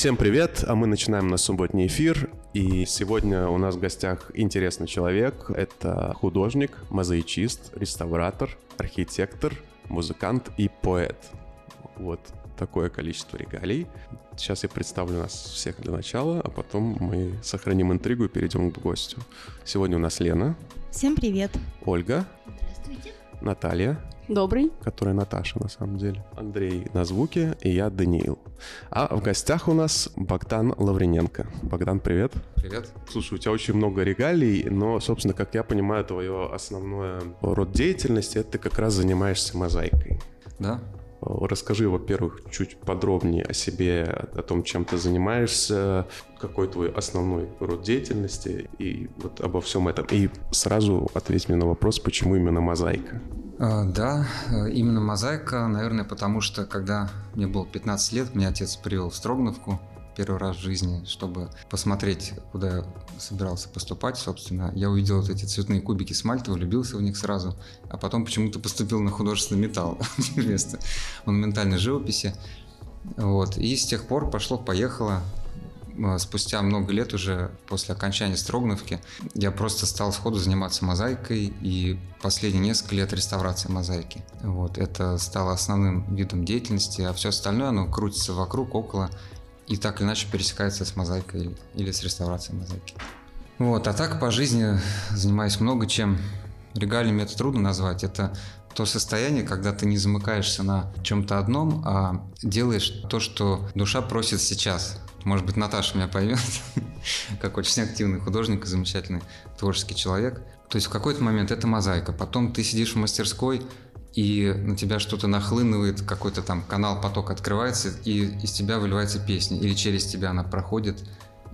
Всем привет, а мы начинаем наш субботний эфир. И сегодня у нас в гостях интересный человек. Это художник, мозаичист, реставратор, архитектор, музыкант и поэт. Вот такое количество регалий. Сейчас я представлю нас всех для начала, а потом мы сохраним интригу и перейдем к гостю. Сегодня у нас Лена. Всем привет. Ольга. Здравствуйте. Наталья. Добрый. Которая Наташа на самом деле. Андрей на звуке и я Даниил. А в гостях у нас Богдан Лаврененко. Богдан, привет. Привет. Слушай, у тебя очень много регалий, но, собственно, как я понимаю, твое основное род деятельности, это ты как раз занимаешься мозаикой. Да, Расскажи, во-первых, чуть подробнее о себе, о том, чем ты занимаешься, какой твой основной род деятельности и вот обо всем этом. И сразу ответь мне на вопрос, почему именно мозаика? А, да, э, именно мозаика, наверное, потому что когда мне было 15 лет, меня отец привел в Строгновку первый раз в жизни, чтобы посмотреть, куда я собирался поступать, собственно. Я увидел вот эти цветные кубики смальта, влюбился в них сразу, а потом почему-то поступил на художественный металл вместо монументальной живописи. Вот. И с тех пор пошло-поехало. Э, спустя много лет уже после окончания Строгновки я просто стал сходу заниматься мозаикой и последние несколько лет реставрацией мозаики. Вот, это стало основным видом деятельности, а все остальное оно крутится вокруг, около и так или иначе пересекается с мозаикой или с реставрацией мозаики. Вот, а так по жизни занимаюсь много чем. Регалиями это трудно назвать. Это то состояние, когда ты не замыкаешься на чем-то одном, а делаешь то, что душа просит сейчас. Может быть, Наташа меня поймет, как очень активный художник и замечательный творческий человек. То есть в какой-то момент это мозаика, потом ты сидишь в мастерской, и на тебя что-то нахлынывает, какой-то там канал, поток открывается, и из тебя выливается песня, или через тебя она проходит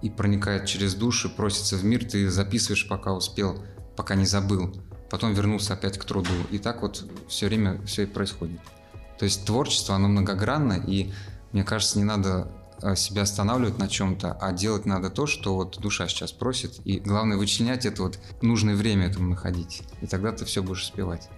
и проникает через душу, просится в мир, ты записываешь, пока успел, пока не забыл, потом вернулся опять к труду, и так вот все время все и происходит. То есть творчество, оно многогранно, и мне кажется, не надо Э, себя останавливать на чем-то, а делать надо то, что вот душа сейчас просит. И главное вычленять это вот нужное время этому находить. И тогда ты все будешь успевать.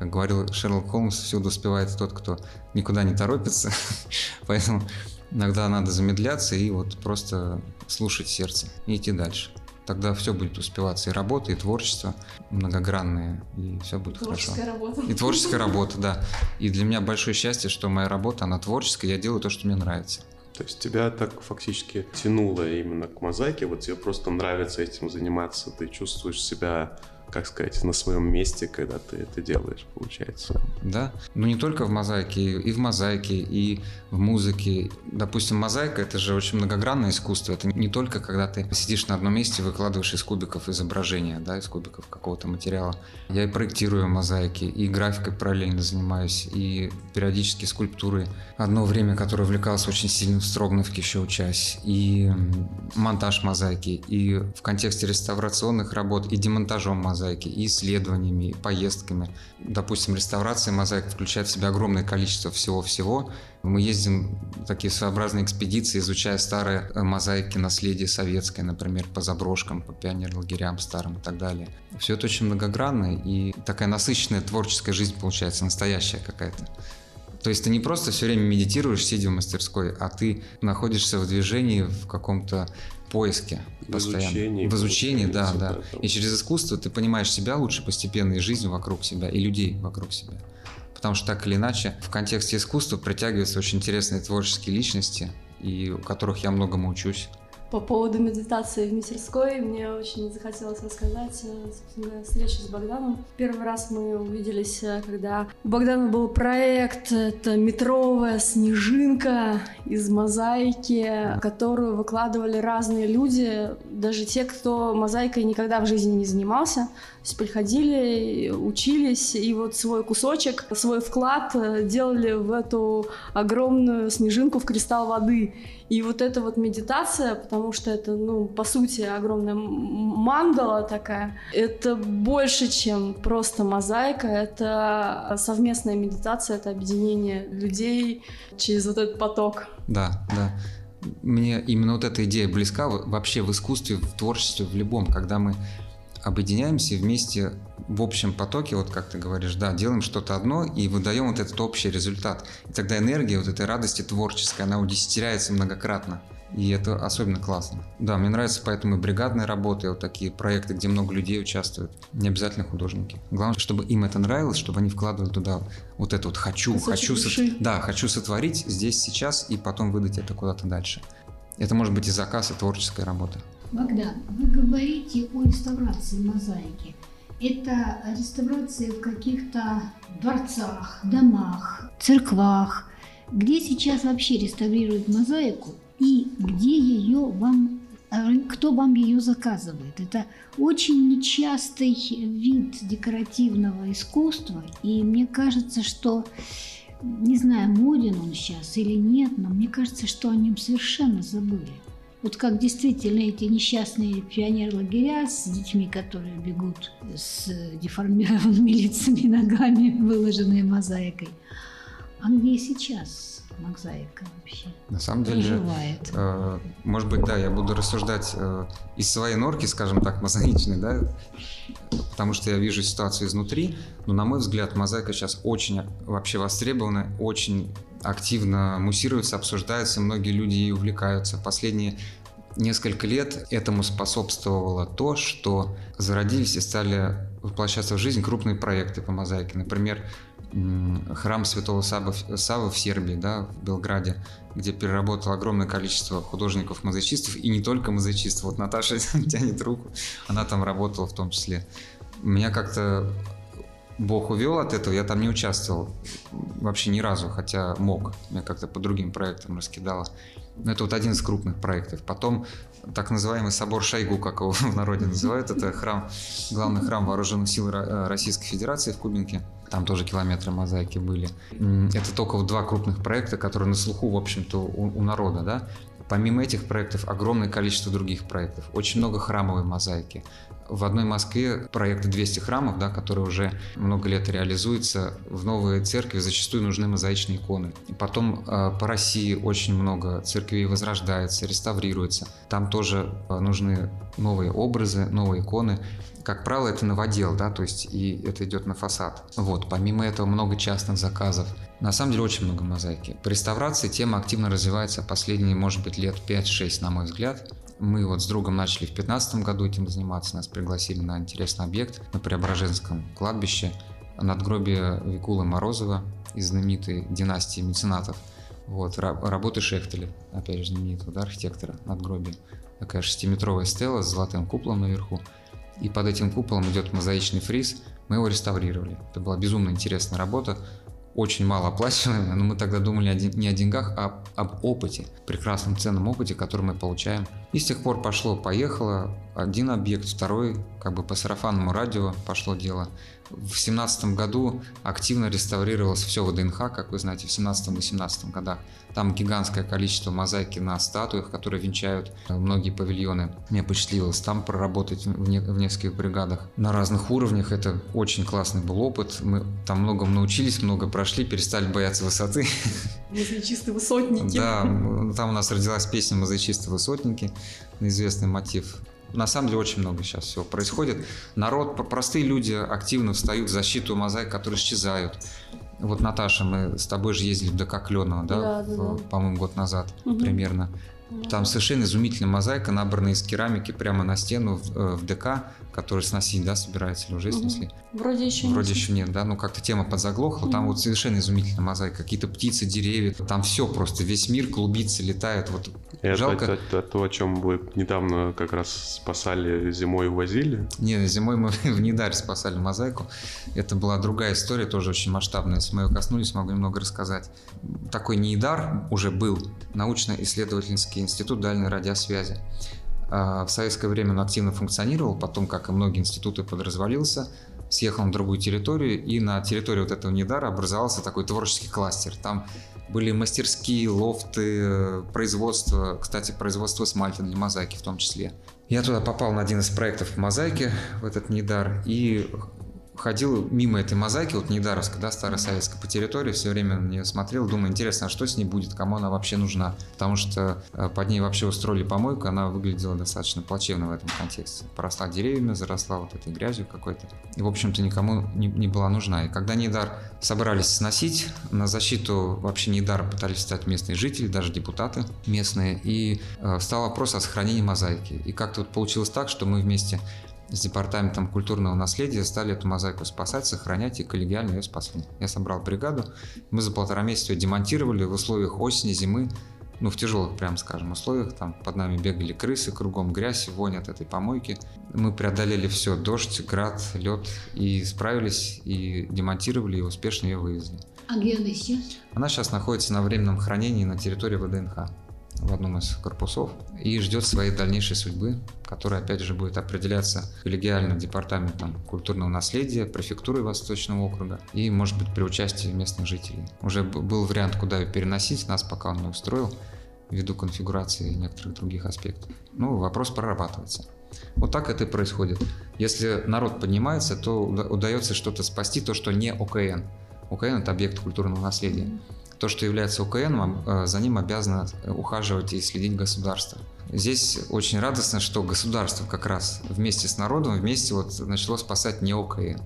Как говорил Шерлок Холмс, всюду успевает тот, кто никуда не торопится. Поэтому иногда надо замедляться и вот просто слушать сердце и идти дальше. Тогда все будет успеваться. И работа, и творчество многогранное, и все будет творческая хорошо. Работа. И творческая работа, да. И для меня большое счастье, что моя работа, она творческая, я делаю то, что мне нравится. То есть тебя так фактически тянуло именно к мозаике, вот тебе просто нравится этим заниматься, ты чувствуешь себя как сказать, на своем месте, когда ты это делаешь, получается. Да, ну не только в мозаике, и в мозаике, и в музыке. Допустим, мозаика — это же очень многогранное искусство. Это не только когда ты сидишь на одном месте, выкладываешь из кубиков изображения, да, из кубиков какого-то материала. Я и проектирую мозаики, и графикой параллельно занимаюсь, и периодически скульптуры. Одно время, которое увлекался очень сильно в Строгновке еще учась, и монтаж мозаики, и в контексте реставрационных работ, и демонтажом мозаики мозаики, и исследованиями, и поездками. Допустим, реставрация мозаик включает в себя огромное количество всего-всего. Мы ездим в такие своеобразные экспедиции, изучая старые э, мозаики наследия советское, например, по заброшкам, по пионер-лагерям старым и так далее. Все это очень многогранно, и такая насыщенная творческая жизнь получается, настоящая какая-то. То есть ты не просто все время медитируешь, сидя в мастерской, а ты находишься в движении, в каком-то поиске в Изучении, в изучении, да, да. И через искусство ты понимаешь себя лучше постепенно и жизнь вокруг себя, и людей вокруг себя. Потому что так или иначе в контексте искусства притягиваются очень интересные творческие личности, и у которых я многому учусь. По поводу медитации в мастерской мне очень захотелось рассказать, э, собственно, встречу с Богданом. Первый раз мы увиделись, э, когда у Богдана был проект, это метровая снежинка из мозаики, которую выкладывали разные люди, даже те, кто мозаикой никогда в жизни не занимался. Приходили, учились, и вот свой кусочек, свой вклад э, делали в эту огромную снежинку в кристалл воды. И вот эта вот медитация, потому что это, ну, по сути, огромная мандала такая, это больше, чем просто мозаика, это совместная медитация, это объединение людей через вот этот поток. Да, да. Мне именно вот эта идея близка вообще в искусстве, в творчестве, в любом, когда мы объединяемся и вместе в общем потоке, вот как ты говоришь, да, делаем что-то одно и выдаем вот этот общий результат. И тогда энергия вот этой радости творческой, она удесятеряется многократно. И это особенно классно. Да, мне нравится поэтому и бригадные работы, и вот такие проекты, где много людей участвуют. Не обязательно художники. Главное, чтобы им это нравилось, чтобы они вкладывали туда вот это вот «хочу», «хочу», сот... да, «хочу сотворить здесь, сейчас» и потом выдать это куда-то дальше. Это может быть и заказ, и творческая работа. Богдан, вы говорите о реставрации мозаики. Это реставрация в каких-то дворцах, домах, церквах. Где сейчас вообще реставрируют мозаику и где ее вам, кто вам ее заказывает? Это очень нечастый вид декоративного искусства, и мне кажется, что не знаю, моден он сейчас или нет, но мне кажется, что о нем совершенно забыли. Вот как действительно эти несчастные пионер-лагеря с детьми, которые бегут с деформированными лицами, ногами, выложенные мозаикой. А где сейчас мозаика вообще? На самом деле, э, может быть, да, я буду рассуждать э, из своей норки, скажем так, мозаичной, да, потому что я вижу ситуацию изнутри, но, на мой взгляд, мозаика сейчас очень вообще востребована, очень активно муссируется, обсуждается, многие люди ей увлекаются. Последние несколько лет этому способствовало то, что зародились и стали воплощаться в жизнь крупные проекты по мозаике. Например, храм Святого Савы, в Сербии, да, в Белграде, где переработало огромное количество художников-мозаичистов, и не только мозаичистов. Вот Наташа тянет руку, она там работала в том числе. Меня как-то Бог увел от этого, я там не участвовал вообще ни разу, хотя мог. Меня как-то по другим проектам раскидало. Но это вот один из крупных проектов. Потом так называемый собор Шойгу, как его в народе называют, это храм, главный храм вооруженных сил э, Российской Федерации в Кубинке. Там тоже километры мозаики были. Это только вот два крупных проекта, которые на слуху, в общем-то, у, у народа, да. Помимо этих проектов огромное количество других проектов. Очень много храмовой мозаики. В одной Москве проект 200 храмов, да, который уже много лет реализуется, в новые церкви зачастую нужны мозаичные иконы. И потом э, по России очень много церквей возрождается, реставрируется. Там тоже э, нужны новые образы, новые иконы. Как правило, это новодел, да, то есть и это идет на фасад. Вот, помимо этого много частных заказов. На самом деле очень много мозаики. По реставрации тема активно развивается последние, может быть, лет 5-6, на мой взгляд. Мы вот с другом начали в 2015 году этим заниматься, нас пригласили на интересный объект на Преображенском кладбище, надгробие Викулы Морозова из знаменитой династии меценатов. Вот, работы Шехтеля, опять же, знаменитого да, архитектора надгробия. Такая шестиметровая стела с золотым куполом наверху. И под этим куполом идет мозаичный фриз. Мы его реставрировали. Это была безумно интересная работа очень мало оплачиваемая, но мы тогда думали не о деньгах, а об опыте, прекрасном ценном опыте, который мы получаем. И с тех пор пошло-поехало, один объект, второй, как бы по сарафанному радио пошло дело. В семнадцатом году активно реставрировалось все в ДНХ, как вы знаете, в 17-18 годах. Там гигантское количество мозаики на статуях, которые венчают многие павильоны. Мне посчастливилось там проработать в, не, в нескольких бригадах на разных уровнях. Это очень классный был опыт. Мы там многому научились, много прошли, перестали бояться высоты. Мозаичистые высотники. Да, там у нас родилась песня «Мозаичистые высотники» на известный мотив на самом деле очень много сейчас всего происходит. Народ, простые люди активно встают в защиту мозаик, которые исчезают. Вот, Наташа, мы с тобой же ездили в ДК Кленова, да, да, да, да. по-моему, год назад угу. примерно. Там совершенно изумительная мозаика, набранная из керамики прямо на стену в, э, в ДК, который сносить, да, собирается или уже снесли? Вроде еще Вроде нет. еще нет, да, ну как-то тема подзаглохла, угу. там вот совершенно изумительная мозаика, какие-то птицы, деревья, там все просто, весь мир клубится, летает, вот это, жалко. Это, это, то, о чем вы недавно как раз спасали зимой увозили? Не, зимой мы в Нидаре спасали мозаику, это была другая история, тоже очень масштабная, если мы ее коснулись, могу немного рассказать. Такой Нидар уже был, научно-исследовательский институт дальней радиосвязи. А, в советское время он активно функционировал, потом, как и многие институты, подразвалился, съехал на другую территорию, и на территории вот этого Недара образовался такой творческий кластер. Там были мастерские, лофты, производство, кстати, производство смальта для мозаики в том числе. Я туда попал на один из проектов мозаики, в этот Недар, и ходил мимо этой мозаики, вот Нейдаровска, да, старая советская, по территории, все время на нее смотрел, думаю, интересно, а что с ней будет, кому она вообще нужна, потому что э, под ней вообще устроили помойку, она выглядела достаточно плачевно в этом контексте. Поросла деревьями, заросла вот этой грязью какой-то, и, в общем-то, никому не, не была нужна. И когда Нейдар собрались сносить, на защиту вообще Нейдара пытались стать местные жители, даже депутаты местные, и э, встал вопрос о сохранении мозаики. И как-то вот получилось так, что мы вместе с департаментом культурного наследия стали эту мозаику спасать, сохранять и коллегиально ее спасли. Я собрал бригаду, мы за полтора месяца ее демонтировали в условиях осени, зимы, ну, в тяжелых, прям скажем, условиях. Там под нами бегали крысы, кругом грязь, вонь от этой помойки. Мы преодолели все, дождь, град, лед, и справились, и демонтировали, и успешно ее вывезли. А где она сейчас? Она сейчас находится на временном хранении на территории ВДНХ в одном из корпусов и ждет своей дальнейшей судьбы, которая, опять же, будет определяться коллегиально департаментом культурного наследия, префектурой Восточного округа и, может быть, при участии местных жителей. Уже был вариант, куда ее переносить, нас пока он не устроил ввиду конфигурации и некоторых других аспектов. Ну, вопрос прорабатывается. Вот так это и происходит. Если народ поднимается, то удается что-то спасти, то, что не ОКН. ОКН – это объект культурного наследия то, что является ОКН, э, за ним обязано ухаживать и следить государство. Здесь очень радостно, что государство как раз вместе с народом, вместе вот начало спасать не ОКН.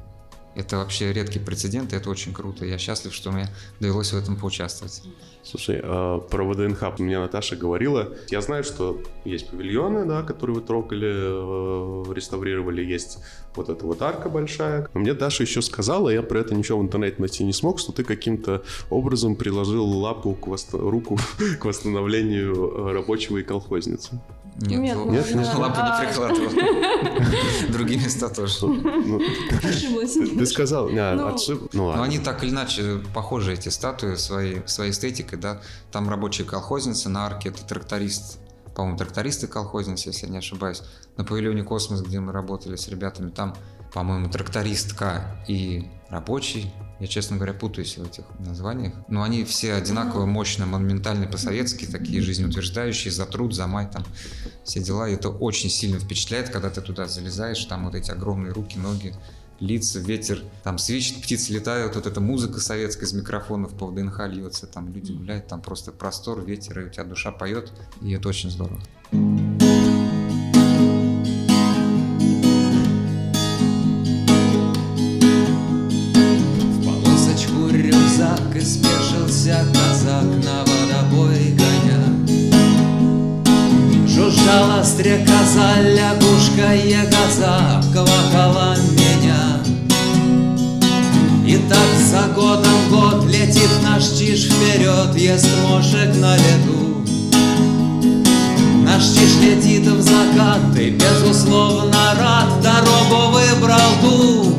Это вообще редкий прецедент, и это очень круто. Я счастлив, что мне довелось в этом поучаствовать. Слушай, а про ВДНХ мне Наташа говорила. Я знаю, что есть павильоны, да, которые вы трогали, э, реставрировали, есть вот эта вот арка большая. Но мне Даша еще сказала, я про это ничего в интернете найти не смог, что ты каким-то образом приложил лапу к вос... руку к восстановлению э, рабочего и колхозницы. Нет, нет, ну, нет, нет, лапу не прикладывал. Другие места тоже. Ну, ты сказал, а. Ну ладно. Но они так или иначе похожи, эти статуи, своей, своей эстетикой, да. Там рабочие колхозницы на арке, это тракторист, по-моему, трактористы колхозницы, если я не ошибаюсь. На павильоне «Космос», где мы работали с ребятами, там, по-моему, трактористка и рабочий я, честно говоря, путаюсь в этих названиях. Но они все одинаково мощно, монументальные по-советски, такие жизнеутверждающие, за труд, за май, там все дела. И это очень сильно впечатляет, когда ты туда залезаешь, там вот эти огромные руки, ноги, лица, ветер, там свищет, птицы летают, вот эта музыка советская из микрофонов по ВДНХ льется, там люди гуляют, там просто простор, ветер, и у тебя душа поет, и это очень здорово. спешился казак на водобой гоня. Жужжала стрекоза, лягушка, ягоза, квакала меня. И так за годом год летит наш чиж вперед, ест мошек на лету. Наш чиж летит в закат, и безусловно рад, дорогу выбрал ту.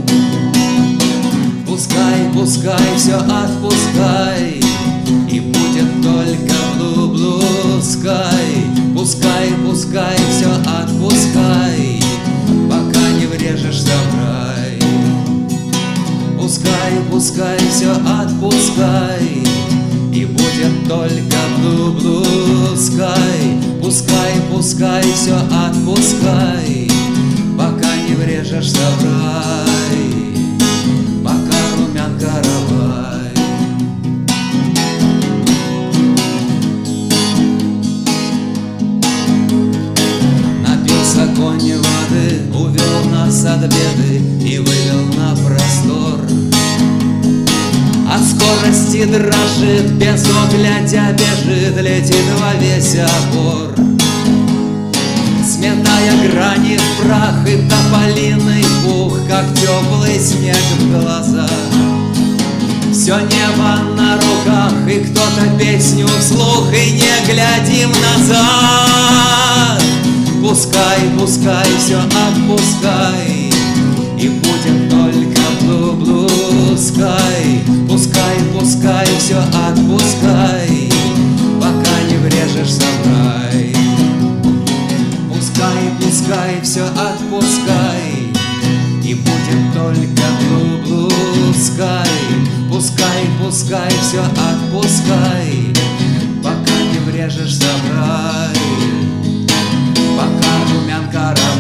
Пускай, пускай, все отпускай И будет только blue, blue sky Пускай, пускай, все отпускай Пока не врежешься в рай Пускай, пускай, все отпускай И будет только blue sky Пускай, пускай, все отпускай Пока не врежешься в рай каравай. Напился конь воды, увел нас от беды и вывел на простор. Скорости дрожит, без оглядя бежит, летит во весь опор. Сметая грани в прах и тополиный пух, как теплый снег в глазах. Все небо на руках, и кто-то песню вслух, и не глядим назад. Пускай, пускай, все отпускай, и будет только sky. Пускай, пускай, все отпускай, пока не врежешься в рай. Пускай, пускай, все отпускай, и будет только blue sky. Пускай, пускай, все отпускай, Пока не врежешься в рай, Пока румян Пока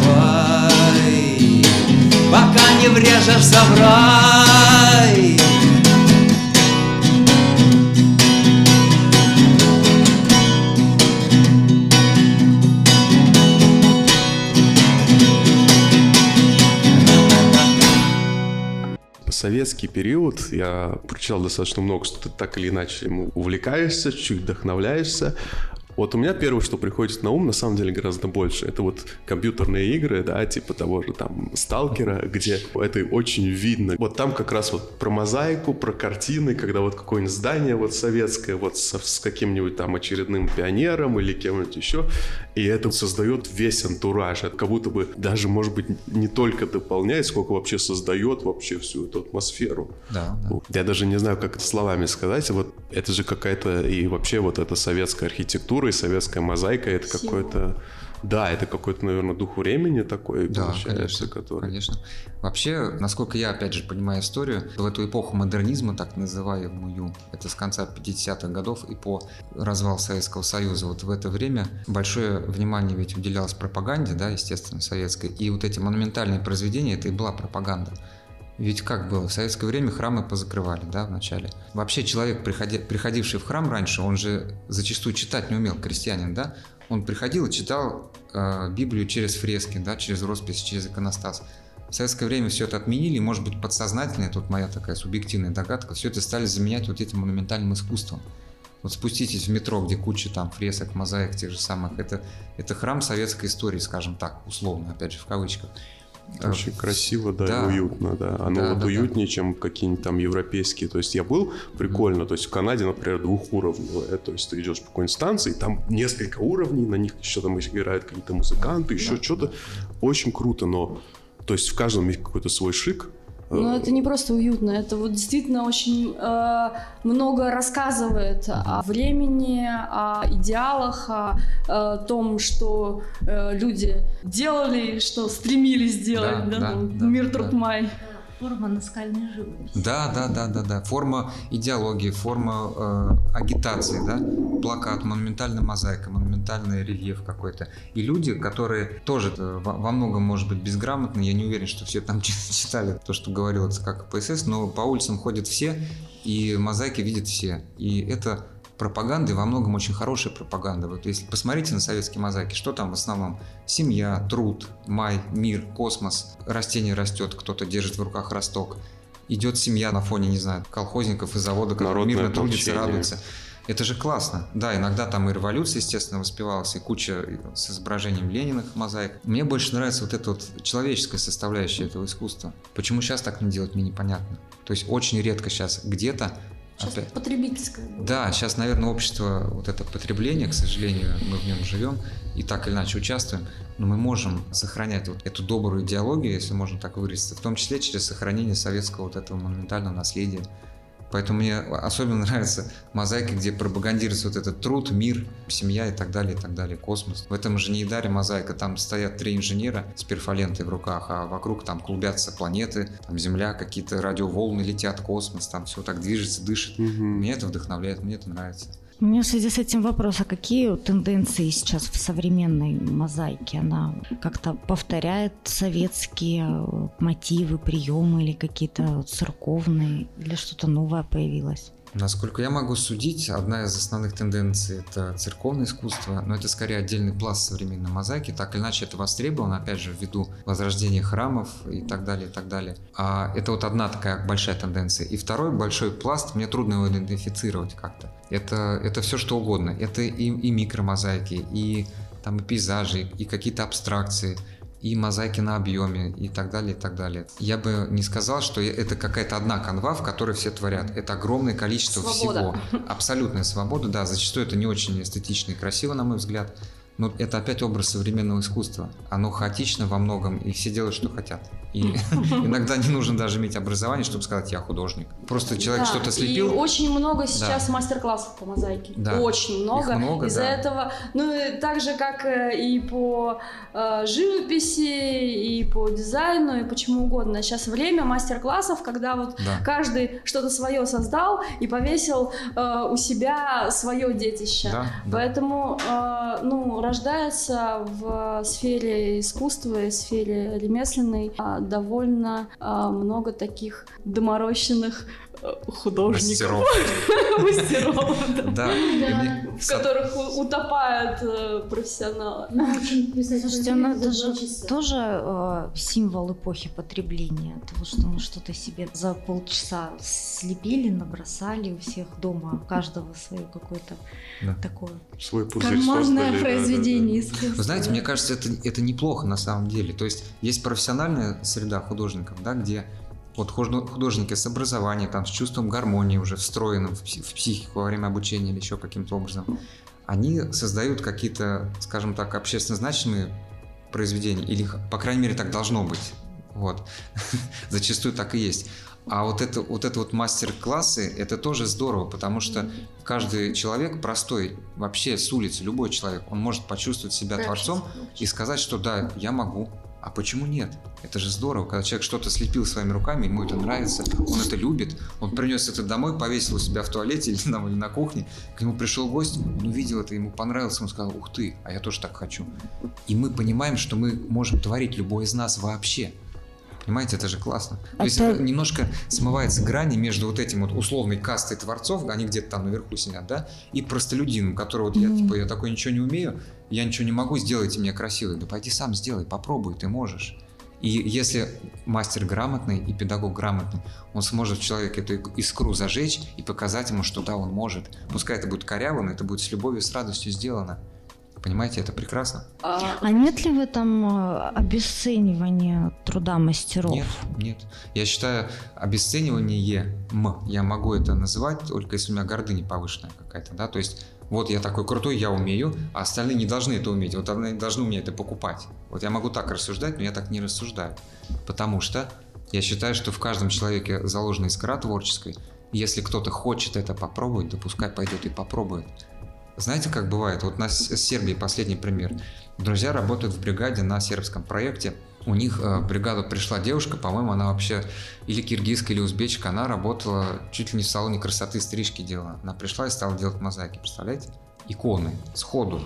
не врежешься в рай. советский период я прочитал достаточно много, что ты так или иначе увлекаешься, чуть вдохновляешься. Вот у меня первое, что приходит на ум, на самом деле гораздо больше. Это вот компьютерные игры, да, типа того же там Сталкера, где это очень видно. Вот там как раз вот про мозаику, про картины, когда вот какое-нибудь здание вот советское, вот с, с каким-нибудь там очередным пионером или кем-нибудь еще, и это создает весь антураж. Это как будто бы даже, может быть, не только дополняет, сколько вообще создает вообще всю эту атмосферу. Да, да. Я даже не знаю, как это словами сказать. Вот это же какая-то и вообще вот эта советская архитектура и советская мозаика, это какой-то... Да, это какой-то, наверное, дух времени такой Да, получается, конечно, который... конечно. Вообще, насколько я, опять же, понимаю историю, в эту эпоху модернизма, так называемую, это с конца 50-х годов и по развал Советского Союза, вот в это время большое внимание ведь уделялось пропаганде, да, естественно, советской, и вот эти монументальные произведения, это и была пропаганда. Ведь как было? В советское время храмы позакрывали, да, вначале. Вообще человек, приходи, приходивший в храм раньше, он же зачастую читать не умел, крестьянин, да? Он приходил и читал э, Библию через фрески, да, через роспись, через иконостас. В советское время все это отменили, может быть, подсознательно, тут моя такая субъективная догадка, все это стали заменять вот этим монументальным искусством. Вот спуститесь в метро, где куча там фресок, мозаик тех же самых. Это, это храм советской истории, скажем так, условно, опять же, в кавычках. Очень красиво, да, да. и уютно, да. Оно Да, вот да, уютнее, чем какие-нибудь там европейские. То есть я был прикольно, то есть в Канаде, например, двухуровневая. То есть ты идешь по какой-нибудь станции, там несколько уровней, на них еще там играют какие-то музыканты, еще что-то. Очень круто, но то есть в каждом есть какой-то свой шик. Но это не просто уютно, это вот действительно очень э, много рассказывает о времени, о идеалах, о, э, том, что э, люди делали, что стремились сделать, Да, да, да, да, мир да. Трутмай. Форма наскальной живописи. Да, да, да, да, да. Форма идеологии, форма э, агитации, да. Плакат, монументальная мозаика, монументальный рельеф какой-то. И люди, которые тоже э, во, во многом, может быть, безграмотны, я не уверен, что все там читали то, что говорил ЦК КПСС, но по улицам ходят все, и мозаики видят все. И это пропаганда, и во многом очень хорошая пропаганда. Вот если посмотрите на советские мозаики, что там в основном? Семья, труд, май, мир, космос, растение растет, кто-то держит в руках росток. Идет семья на фоне, не знаю, колхозников и завода, которые мирно трудятся, радуются. Это же классно. Да, иногда там и революция, естественно, воспевалась, и куча с изображением Лениных мозаик. Мне больше нравится вот эта вот человеческая составляющая этого искусства. Почему сейчас так не делать, мне непонятно. То есть очень редко сейчас где-то Сейчас опять- потребительское. было. да, сейчас, наверное, общество, вот это потребление, к сожалению, мы в нем живем и так или иначе участвуем, но мы можем сохранять вот эту добрую идеологию, если можно так выразиться, в том числе через сохранение советского вот этого монументального наследия. Поэтому мне особенно нравятся мозаики, где пропагандируется вот этот труд, мир, семья и так далее, и так далее, космос. В этом же Неидаре мозаика, там стоят три инженера с перфолентой в руках, а вокруг там клубятся планеты, там Земля, какие-то радиоволны летят, космос, там все так движется, дышит. Мгм. Мне это вдохновляет, мне это нравится. У меня в связи с этим вопрос, а какие тенденции сейчас в современной мозаике? Она как-то повторяет советские э, мотивы, приемы или какие-то церковные, или что-то новое появилось? Насколько я могу судить, одна из основных тенденций – это церковное искусство, но это скорее отдельный пласт современной мозаики. Так или иначе, это востребовано, опять же, ввиду возрождения храмов и так далее, и так далее. А это вот одна такая большая тенденция. И второй большой пласт, мне трудно его идентифицировать как-то. Это, это все что угодно. Это и, и микромозаики, и там и пейзажи, и какие-то абстракции – и мозаики на объеме и так далее, и так далее. Я бы не сказал, что это какая-то одна канва, в которой все творят. Это огромное количество Свобода. всего. Абсолютная свобода, да. Зачастую это не очень эстетично и красиво, на мой взгляд. Но это опять образ современного искусства. Оно хаотично во многом, и все делают, что хотят. И иногда не нужно даже иметь образование, чтобы сказать, я художник. Просто человек Да, что-то И слепил. очень много сейчас мастер-классов по мозаике. Да. Очень много. Их много, Из-за да. этого, ну и так же, как э, и по э, живописи, и по дизайну, и почему угодно. Сейчас время мастер-классов, когда вот Да. каждый что-то свое создал и повесил э, у себя свое детище. Да, да. Поэтому, э, ну, рождается в сфере искусства и сфере ремесленной а, довольно а, много таких доморощенных художников. Мастеров. Да. В которых утопают э, профессионалы. Слушайте, ну это же тоже э, символ эпохи потребления. Того, что мы что-то себе за полчаса слепили, набросали у всех дома, у каждого свое какое-то такое. Свой пузырь Карманное произведение искусства. Вы знаете, мне кажется, это, это неплохо на самом деле. То есть есть профессиональная среда художников, да, где вот художники с образованием, там, с чувством гармонии уже встроенным в, в психику во время обучения или еще каким-то образом, они создают какие-то, скажем так, общественно значимые произведения, или, по крайней мере, так должно быть. Вот. Зачастую так и есть. А вот это вот, это вот мастер-классы, это тоже здорово, потому что каждый человек простой, вообще с улицы, любой человек, он может почувствовать себя творцом и сказать, что да, я могу, а почему нет? Это же здорово, когда человек что-то слепил своими руками, ему это нравится, он это любит, он принес это домой, повесил у себя в туалете или, там, или на кухне, к нему пришел гость, он увидел это, ему понравилось, он сказал, ух ты, а я тоже так хочу. И мы понимаем, что мы можем творить любой из нас вообще. Понимаете, это же классно. То есть это... немножко смывается грани между вот этим вот условной кастой творцов, они где-то там наверху сидят, да, и простолюдином, который вот я, типа, я такой ничего не умею, я ничего не могу, сделайте меня красивой. Да пойди сам сделай, попробуй, ты можешь. И если мастер грамотный и педагог грамотный, он сможет в человеке эту искру зажечь и показать ему, что да, он может. Пускай это будет коряво, но это будет с любовью, с радостью сделано. Понимаете, это прекрасно. А, а нет ли в этом э, обесценивания труда мастеров? Нет, нет. Я считаю, обесценивание м, я могу это называть только если у меня гордыня повышенная какая-то, да, то есть вот я такой крутой, я умею, а остальные не должны это уметь, вот они должны у меня это покупать. Вот я могу так рассуждать, но я так не рассуждаю, потому что я считаю, что в каждом человеке заложена искра творческой, если кто-то хочет это попробовать, то пускай пойдет и попробует. Знаете, как бывает? Вот на Сербии последний пример. Друзья работают в бригаде на сербском проекте. У них э, в бригаду пришла девушка, по-моему, она вообще или киргизская, или узбечка. Она работала чуть ли не в салоне красоты, стрижки делала. Она пришла и стала делать мозаики, представляете? Иконы, сходу.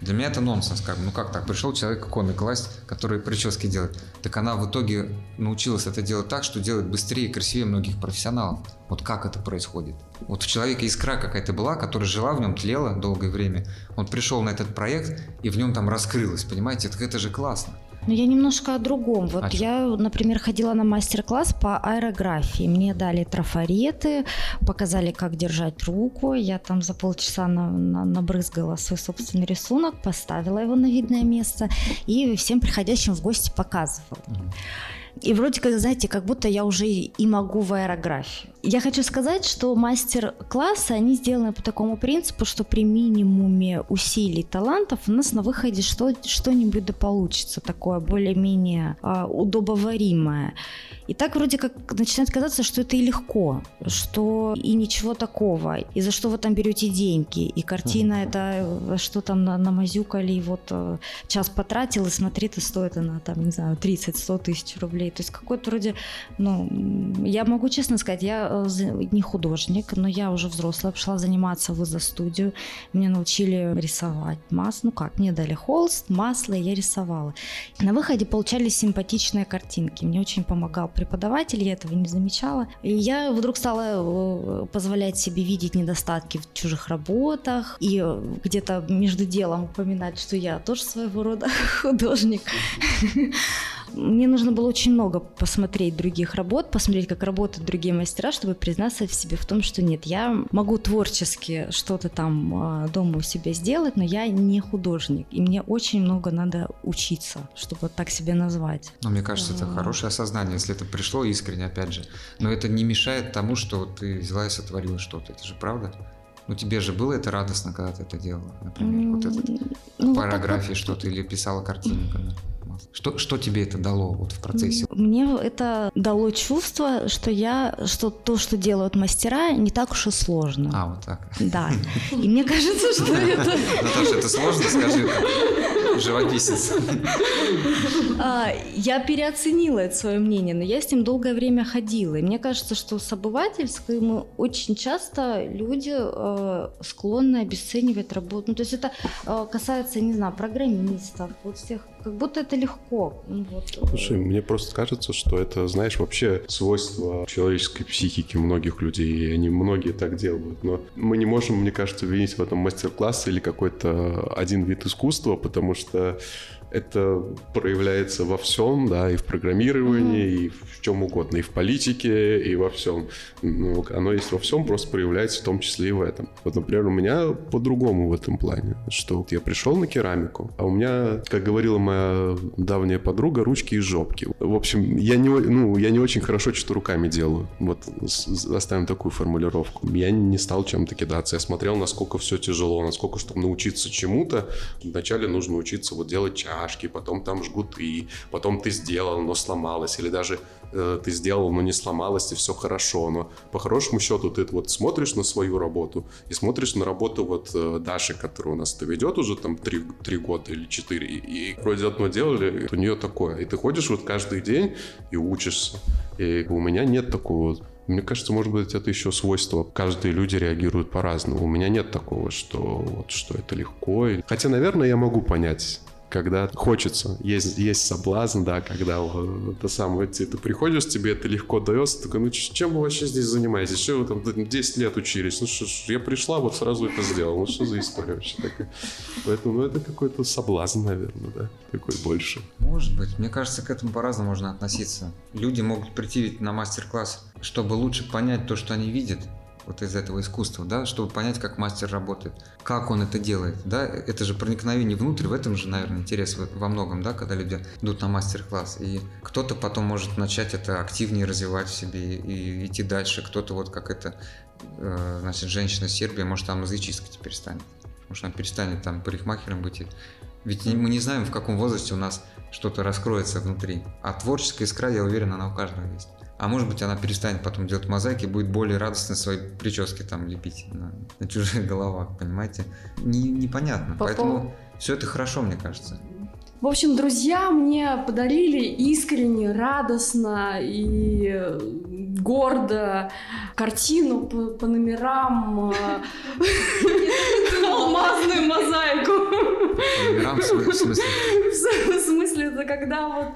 Для меня это нонсенс, как бы, ну как так, пришел человек иконы класть, который прически делает. Так она в итоге научилась это делать так, что делает быстрее и красивее многих профессионалов. Вот как это происходит? Вот в человеке искра какая-то была, которая жила в нем, тлела долгое время. Он пришел на этот проект, и в нем там раскрылось, понимаете? Так это же классно. Но я немножко о другом. Вот а я, например, ходила на мастер-класс по аэрографии. Мне дали трафареты, показали, как держать руку. Я там за полчаса на, на, набрызгала свой собственный рисунок, поставила его на видное место и всем приходящим в гости показывала. И вроде как, знаете, как будто я уже и могу в аэрографию. Я хочу сказать, что мастер-классы, они сделаны по такому принципу, что при минимуме усилий талантов у нас на выходе что, что-нибудь да получится такое более-менее а, удобоваримое. И так вроде как начинает казаться, что это и легко, что и ничего такого, и за что вы там берете деньги, и картина это что там на, намазюкали, и вот э, час потратил, и смотри, это стоит она там, не знаю, 30-100 тысяч рублей. То есть какой-то вроде, ну, я могу честно сказать, я э, не художник, но я уже взрослая, пошла заниматься в студию, меня научили рисовать масло, ну как, мне дали холст, масло, и я рисовала. На выходе получались симпатичные картинки, мне очень помогал преподаватель, я этого не замечала. И я вдруг стала э, позволять себе видеть недостатки в чужих работах и э, где-то между делом упоминать, что я тоже своего рода художник. Мне нужно было очень много посмотреть других работ, посмотреть, как работают другие мастера, чтобы признаться в себе в том, что нет, я могу творчески что-то там а, дома у себя сделать, но я не художник, и мне очень много надо учиться, чтобы так себя назвать. Но мне кажется, это хорошее осознание, если это пришло искренне, опять же. Но это не мешает тому, что ты взяла и сотворила что-то. Это же правда? Ну, тебе же было это радостно, когда ты это делала, например, вот это ну, параграфии вот что-то или писала картинку. Что, что тебе это дало вот в процессе? Мне это дало чувство, что я, что то, что делают мастера, не так уж и сложно. А, вот так. Да. И мне кажется, что это... Наташа, это сложно, скажи. живописец. А, я переоценила это свое мнение, но я с ним долгое время ходила. И мне кажется, что с обывательской мы очень часто люди э, склонны обесценивать работу. Ну, то есть это э, касается, не знаю, программистов, вот всех как будто это легко. Ну, вот. Слушай, мне просто кажется, что это, знаешь, вообще свойство человеческой психики многих людей, и они многие так делают. Но мы не можем, мне кажется, винить в этом мастер-класс или какой-то один вид искусства, потому что это проявляется во всем, да, и в программировании, mm-hmm. и в чем угодно, и в политике, и во всем. Ну, оно есть во всем, просто проявляется в том числе и в этом. Вот, например, у меня по-другому в этом плане, что вот я пришел на керамику, а у меня, как говорила моя давняя подруга, ручки и жопки. В общем, я не, ну, я не очень хорошо что-то руками делаю. Вот оставим такую формулировку. Я не стал чем-то кидаться. Я смотрел, насколько все тяжело, насколько, чтобы научиться чему-то, вначале нужно учиться вот делать чай, чашки, потом там жгуты, потом ты сделал, но сломалось, или даже э, ты сделал, но не сломалось, и все хорошо. Но по хорошему счету ты вот смотришь на свою работу и смотришь на работу вот э, Даши, которая у нас-то ведет уже там три, три года или четыре, и, и вроде одно делали, у нее такое. И ты ходишь вот каждый день и учишься. И у меня нет такого мне кажется, может быть, это еще свойство. Каждые люди реагируют по-разному. У меня нет такого, что вот что это легко. Хотя, наверное, я могу понять когда хочется. Есть, есть соблазн, да, когда это самое, ты, ты приходишь, тебе это легко дается, такой, ну чем вы вообще здесь занимаетесь? Что вы там 10 лет учились? Ну что ж, я пришла, вот сразу это сделал. Ну что за история вообще такая? Поэтому, ну это какой-то соблазн, наверное, да, такой больше. Может быть. Мне кажется, к этому по-разному можно относиться. Люди могут прийти ведь на мастер-класс, чтобы лучше понять то, что они видят, вот из этого искусства, да, чтобы понять, как мастер работает, как он это делает, да, это же проникновение внутрь, в этом же, наверное, интерес во многом, да, когда люди идут на мастер-класс, и кто-то потом может начать это активнее развивать в себе и идти дальше, кто-то вот как это, э, значит, женщина Сербия, может, там языческой теперь станет, может, она перестанет там парикмахером быть, ведь мы не знаем, в каком возрасте у нас что-то раскроется внутри, а творческая искра, я уверен, она у каждого есть. А может быть, она перестанет потом делать мозаики и будет более радостно свои прически там лепить на, на чужих головах, понимаете? Не, непонятно. По Поэтому пол... все это хорошо, мне кажется. В общем, друзья мне подарили искренне, радостно и гордо картину по, по номерам, э, алмазную мозаику. По номерам в смысле? В смысле, это когда вот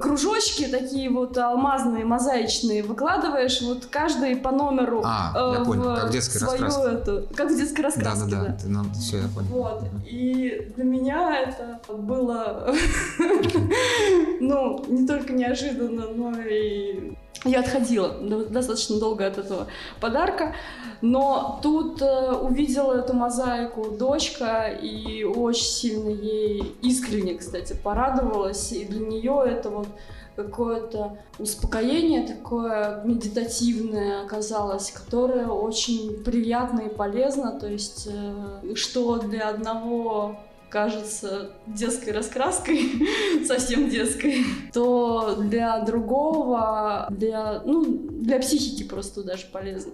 кружочки такие вот алмазные, мозаичные выкладываешь, вот каждый по номеру. А, я понял, как в детской раскраске. Как в детской раскраске, да. Да, да, да, все, я понял. Вот, и для меня это было ну, не только неожиданно, но и я отходила достаточно долго от этого подарка, но тут э, увидела эту мозаику дочка и очень сильно ей искренне, кстати, порадовалась, и для нее это вот какое-то успокоение такое медитативное оказалось, которое очень приятно и полезно, то есть э, что для одного кажется детской раскраской, совсем детской, то для другого, для, ну, для психики просто даже полезно.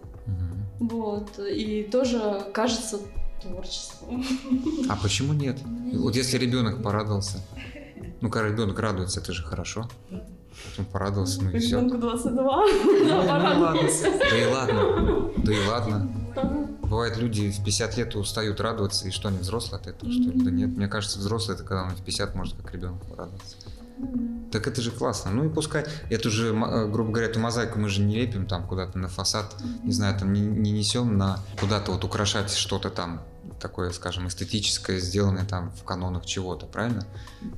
Вот. И тоже кажется творчеством. А почему нет? Вот если ребенок порадовался, ну, когда ребенок радуется, это же хорошо. Он порадовался, ну и все. Ребенку 22, ну, ну, ладно. Да и ладно. Да и ладно. Бывает, люди в 50 лет устают радоваться, и что, они взрослые от этого, что ли? Да нет, мне кажется, взрослый это когда он в 50 может как ребенок порадоваться. Так это же классно. Ну и пускай эту же, э, грубо говоря, эту мозаику мы же не лепим там куда-то на фасад, не знаю, там не, не несем на куда-то вот украшать что-то там такое, скажем, эстетическое, сделанное там в канонах чего-то, правильно?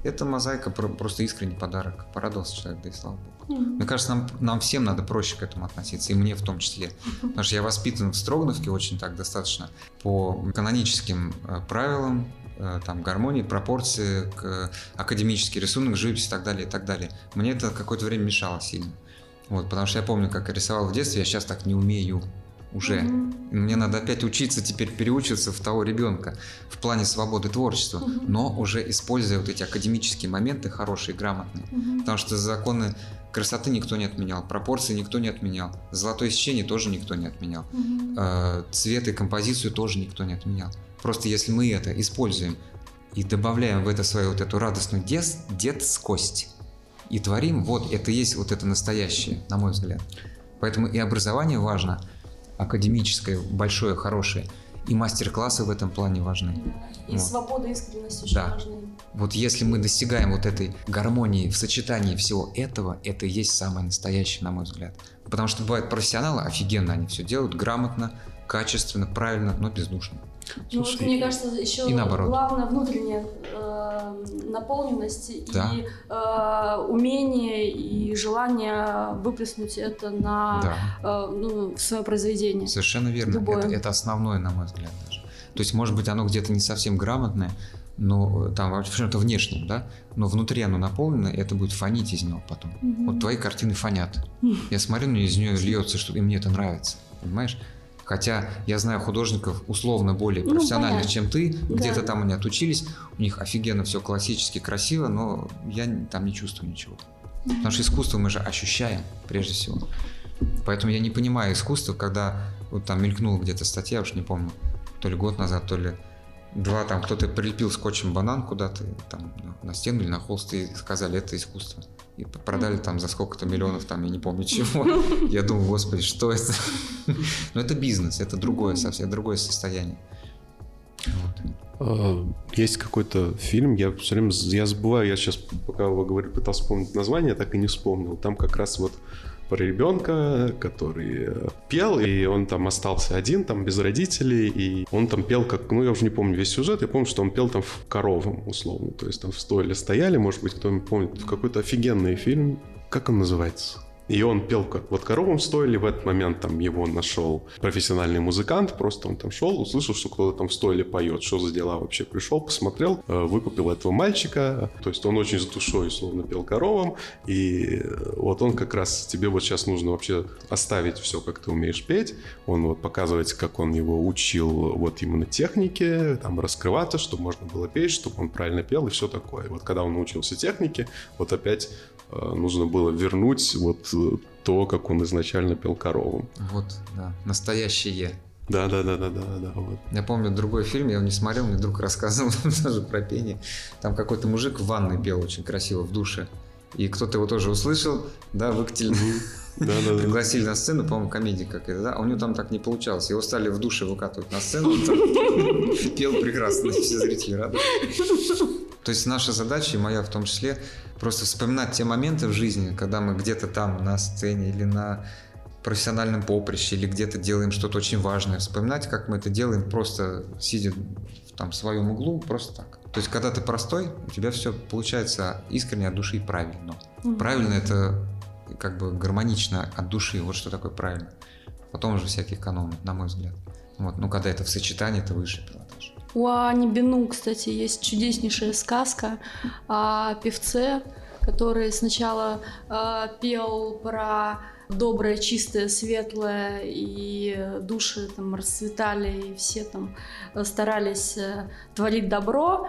Это мозаика просто искренний подарок. Порадовался человек, да и слава богу. Mm-hmm. Мне кажется, нам, нам всем надо проще к этому относиться, и мне в том числе. Потому что я воспитан в Строгановке очень так достаточно по каноническим э, правилам, э, там гармонии, пропорции, к, академический рисунок, живопись и так далее, и так далее. Мне это какое-то время мешало сильно. Вот, потому что я помню, как я рисовал в детстве, я сейчас так не умею уже. Угу. Мне надо опять учиться теперь переучиваться в того ребенка в плане свободы творчества, угу. но уже используя вот эти академические моменты хорошие, грамотные. Угу. Потому что законы красоты никто не отменял, пропорции никто не отменял, золотое сечение тоже никто не отменял, угу. цвет и композицию тоже никто не отменял. Просто если мы это используем и добавляем в это свою вот эту радостную дет, детскость и творим, вот это и есть вот это настоящее, на мой взгляд. Поэтому и образование важно, академическое, большое, хорошее, и мастер-классы в этом плане важны. И Вот. свобода и искренность очень Да. важны. Вот если мы достигаем вот этой гармонии в сочетании всего этого, это и есть самое настоящее, на мой взгляд. Потому что бывают профессионалы, офигенно они все делают, грамотно, качественно, правильно, но бездушно. Ну, вот, Слушай, мне кажется, еще и наоборот. главное внутренняя э, наполненность Да. и э, умение и желание выплеснуть это на Да, э, ну, свое произведение. совершенно верно. Любое. Это, это основное, на мой взгляд, даже. То есть, может быть, оно где-то не совсем грамотное, но э, там в чем-то внешнем, да, но внутри оно наполнено, и это будет фонить из него потом. Мгм. Вот твои картины фонят. Я смотрю, мне из нее льется, что и мне это нравится, понимаешь? Хотя я знаю художников условно более Ну, профессиональных, понятно. чем ты, Да. где-то там они отучились, у них офигенно все классически красиво, но я там не чувствую ничего. Потому что искусство мы же ощущаем прежде всего. Поэтому я не понимаю искусства, когда вот там мелькнула где-то статья, уж не помню, то ли год назад, то ли два, там кто-то прилепил скотчем банан куда-то там на- на стену или на холст и сказали, это искусство. И продали там за сколько-то миллионов, там, я не помню чего. Я думаю, господи, что это? Но это бизнес, это другое совсем, другое состояние. Вот. А, Есть какой-то фильм, я все время я забываю, я сейчас, пока вы говорили, пытался вспомнить название, так и не вспомнил. Там как раз вот про ребенка, который пел, и он там остался один, там без родителей, и он там пел как, ну я уже не помню весь сюжет, я помню, что он пел там в коровом, условно, то есть там в стойле стояли, может быть, кто-нибудь помнит, какой-то офигенный фильм, как он называется? И он пел как вот коровам стойле, в этот момент там его нашел профессиональный музыкант, просто он там шел, услышал, что кто-то там в стойле поет, что за дела вообще, пришел, посмотрел, э, выкупил этого мальчика, то есть он очень с душой, условно, пел коровам, и э, вот он как раз, тебе вот сейчас нужно вообще оставить все, как ты умеешь петь, он вот показывает, как он его учил вот именно технике, там раскрываться, чтобы можно было петь, чтобы он правильно пел и все такое. Вот когда он научился технике, вот опять нужно было вернуть вот э, то, как он изначально пел коровам. Вот, да, настоящее. Да, да, да, да, да, да, вот. Я помню другой фильм, я его не смотрел, мне друг рассказывал тоже про пение. Там какой-то мужик в ванной пел очень красиво в душе. И кто-то его тоже услышал, да, выкатили, Да, да, да. пригласили на сцену, по-моему, комедия какая-то, да, а у него там так не получалось. Его стали в душе выкатывать на сцену, он там пел прекрасно, все зрители рады. То есть наша задача, и моя в том числе, просто вспоминать те моменты в жизни, когда мы где-то там на сцене или на профессиональном поприще, или где-то делаем что-то очень важное. Вспоминать, как мы это делаем, просто сидя в там, своем углу, просто так. То есть, когда ты простой, у тебя все получается искренне от души и правильно. Мгм. Правильно это как бы гармонично от души, вот что такое правильно. Потом уже всякие каноны, на мой взгляд. Вот, ну, когда это в сочетании, это высший пилотаж. У Ани Бену, кстати, есть чудеснейшая сказка о певце, который сначала э, пел про доброе, чистое, светлое, и души там расцветали, и все там э, старались э, творить добро.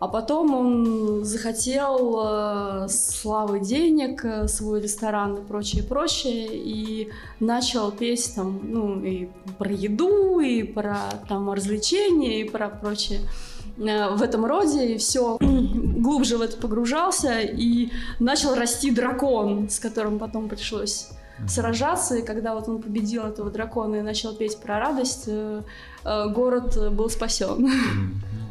А потом он захотел э, славы денег, э, свой ресторан и прочее, прочее, и начал петь там, ну, и про еду, и про там развлечения, и про прочее э, в этом роде, и все глубже в это погружался, и начал расти дракон, с которым потом пришлось сражаться, и когда вот он победил этого дракона и начал петь про радость, город был спасен.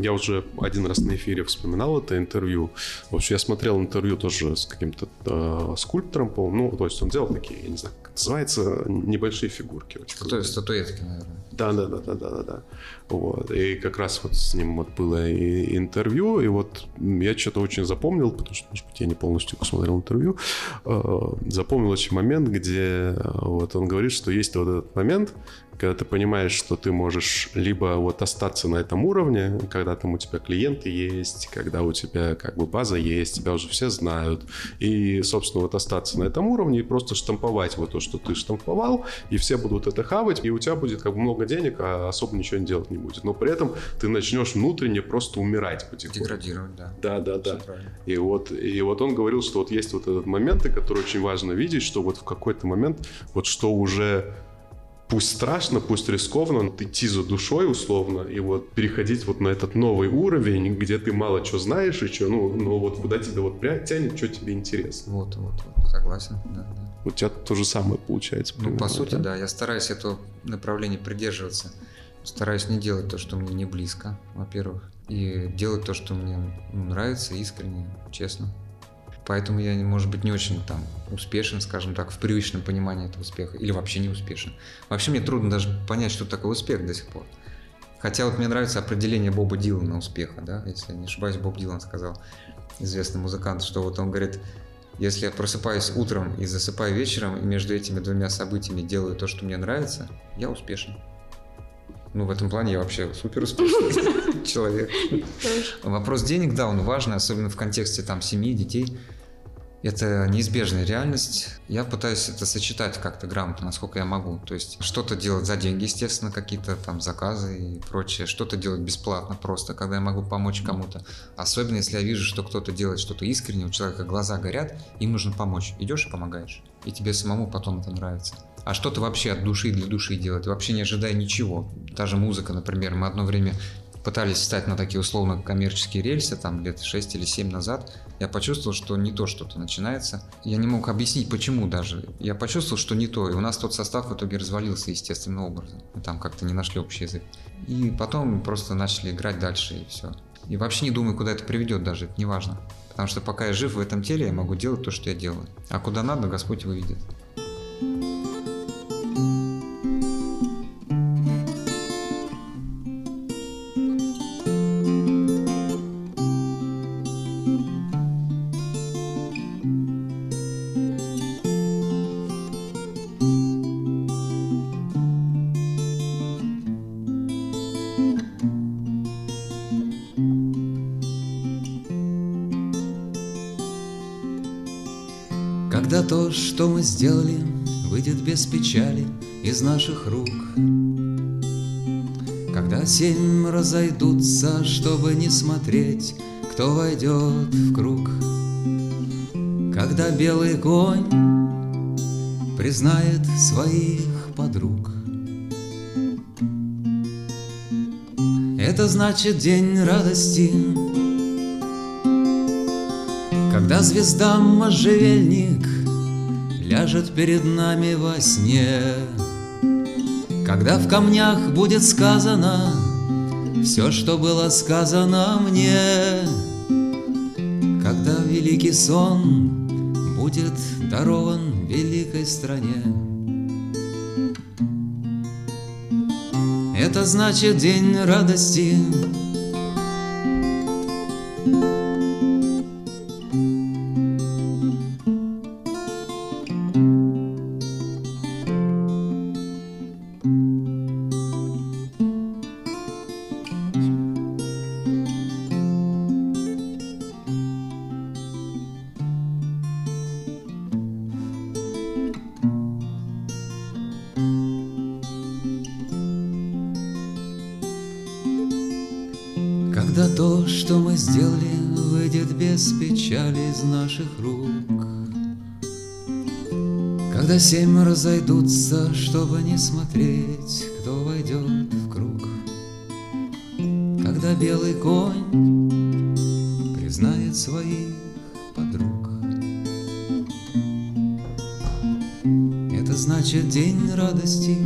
Я уже один раз на эфире вспоминал это интервью. В общем, я смотрел интервью тоже с каким-то э, скульптором, по-моему. Ну, то есть он делал такие, я не знаю, как это называется, небольшие фигурки. Очень Стату- крутые. Статуэтки, наверное. Да, да, да, да, да, да. Вот. И как раз вот с ним вот было и интервью, и вот я что-то очень запомнил, потому что, может быть, я не полностью посмотрел интервью, э, запомнил очень момент, где э, вот он говорит, что есть вот этот момент, когда ты понимаешь, что ты можешь либо вот остаться на этом уровне, когда там у тебя клиенты есть, когда у тебя как бы база есть, тебя уже все знают, и, собственно, вот остаться на этом уровне и просто штамповать вот то, что ты штамповал, и все будут это хавать, и у тебя будет как бы много денег, а особо ничего не делать не будет. Но при этом ты начнешь внутренне просто умирать потихоньку. Деградировать, да. Да, да, да. И вот, и вот он говорил, что вот есть вот этот момент, который очень важно видеть, что вот в какой-то момент, вот что уже пусть страшно, пусть рискованно, но идти за душой условно и вот переходить вот на этот новый уровень, где ты мало что знаешь и что, ну, ну вот куда тебя вот тянет, что тебе интересно. Вот, вот, вот, согласен, да, да. У тебя то же самое получается. Ну, по сути, да, я стараюсь этого направления придерживаться. Стараюсь не делать то, что мне не близко, во-первых, и делать то, что мне нравится искренне, честно. Поэтому я, может быть, не очень там успешен, скажем так, в привычном понимании этого успеха, или вообще не успешен. Вообще мне трудно даже понять, что такое успех до сих пор. Хотя вот мне нравится определение Боба Дилана успеха, да, если я не ошибаюсь, Боб Дилан сказал, известный музыкант, что вот он говорит, если я просыпаюсь утром и засыпаю вечером, и между этими двумя событиями делаю то, что мне нравится, я успешен. Ну, в этом плане я вообще супер успешный человек. Вопрос денег, да, он важный, особенно в контексте там семьи, детей. Это неизбежная реальность. Я пытаюсь это сочетать как-то грамотно, насколько я могу. То есть что-то делать за деньги, естественно, какие-то там заказы и прочее. Что-то делать бесплатно просто, когда я могу помочь кому-то. Особенно если я вижу, что кто-то делает что-то искренне, у человека глаза горят, им нужно помочь. Идешь и помогаешь. И тебе самому потом это нравится. А что-то вообще от души для души делать, вообще не ожидая ничего. Даже музыка, например. Мы одно время пытались встать на такие условно коммерческие рельсы, там лет 6 или 7 назад, я почувствовал, что не то что-то начинается. Я не мог объяснить, почему даже. Я почувствовал, что не то, и у нас тот состав в итоге развалился естественным образом. Мы там как-то не нашли общий язык. И потом просто начали играть дальше, и все. И вообще не думаю, куда это приведет даже, это не важно. Потому что пока я жив в этом теле, я могу делать то, что я делаю. А куда надо, Господь выведет. Сделали, выйдет без печали из наших рук. Когда семь разойдутся, чтобы не смотреть, кто войдет в круг. Когда белый конь признает своих подруг. Это значит день радости, когда звезда можжевельник перед нами во сне, Когда в камнях будет сказано все, что было сказано мне, Когда великий сон будет дарован великой стране. Это значит день радости, Когда то, что мы сделали, выйдет без печали из наших рук. Когда семь разойдутся, чтобы не смотреть, кто войдет в круг. Когда белый конь признает своих подруг. Это значит день радости,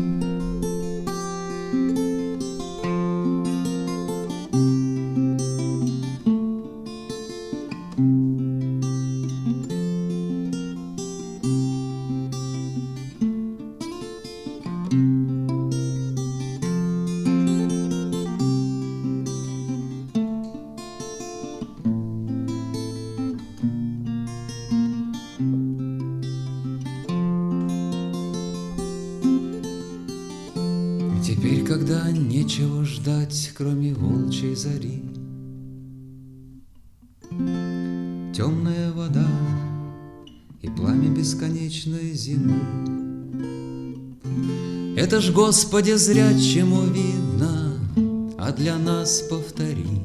Господи, зря чему видно, а для нас повтори.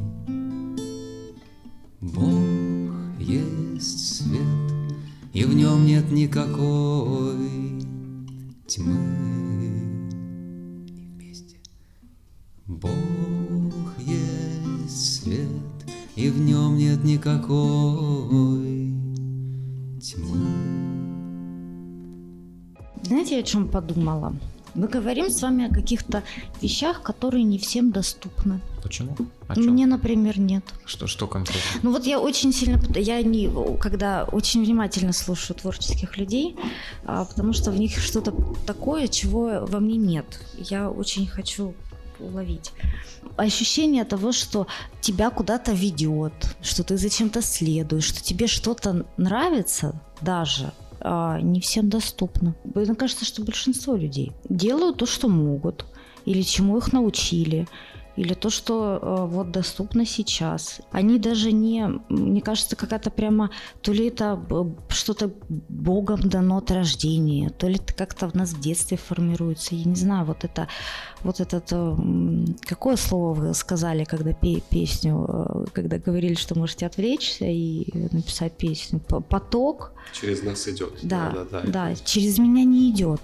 Бог есть свет, и в нем нет никакой тьмы. И вместе. Бог есть свет, и в нем нет никакой тьмы. Знаете, я о чем подумала? Мы говорим с вами о каких-то вещах, которые не всем доступны. Почему? О чем? Мне, например, нет. Что, что конкретно? Ну вот я очень сильно, я не, когда очень внимательно слушаю творческих людей, а, потому что в них что-то такое, чего во мне нет. Я очень хочу уловить. Ощущение того, что тебя куда-то ведет, что ты зачем-то следуешь, что тебе что-то нравится даже, а, не всем доступно. Мне кажется, что большинство людей делают то, что могут, или чему их научили, или то, что э, вот доступно сейчас. Они даже не, мне кажется, какая-то прямо, то ли это что-то Богом дано от рождения, то ли это как-то в нас в детстве формируется. Я не знаю, вот это, вот этот, э, какое слово вы сказали, когда пе- песню, э, когда говорили, что можете отвлечься и написать песню? Поток. Через нас идет. Да, да, да, через меня не идет.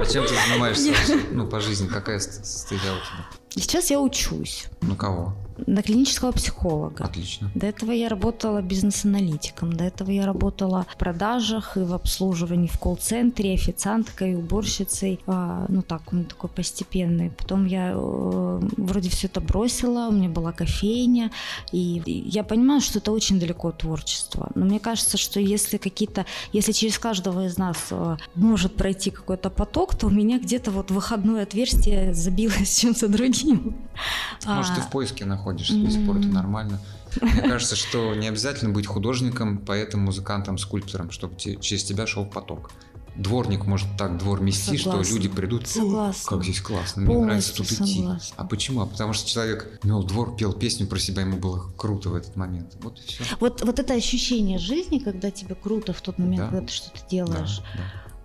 А чем ты занимаешься ну, по жизни? Какая ст- стезя у тебя? Сейчас я учусь Ну, кого? На клинического психолога. Отлично. До этого я работала бизнес-аналитиком, до этого я работала в продажах и в обслуживании в колл-центре, официанткой, уборщицей, а, ну так, он такой постепенный. Потом я э, вроде все это бросила, у меня была кофейня, и я понимаю, что это очень далеко от творчества. Но мне кажется, что если какие-то, если через каждого из нас э, может пройти какой-то поток, то у меня где-то вот выходное отверстие забилось чем-то другим. Может, ты А, в поиске находишься сих пор, это м. нормально. Мне кажется, что не обязательно быть художником, поэтом, музыкантом, скульптором, чтобы те- через тебя шел поток. Дворник может так двор мести, что Согласна. люди придут, «О, Согласна. как здесь классно, мне нравится Полностью тут идти. согласна. А почему? А потому что человек мел двор, пел песню про себя, ему было круто в этот момент. Вот и все. Вот, вот это ощущение жизни, когда тебе круто в тот момент, Да. когда ты что-то делаешь,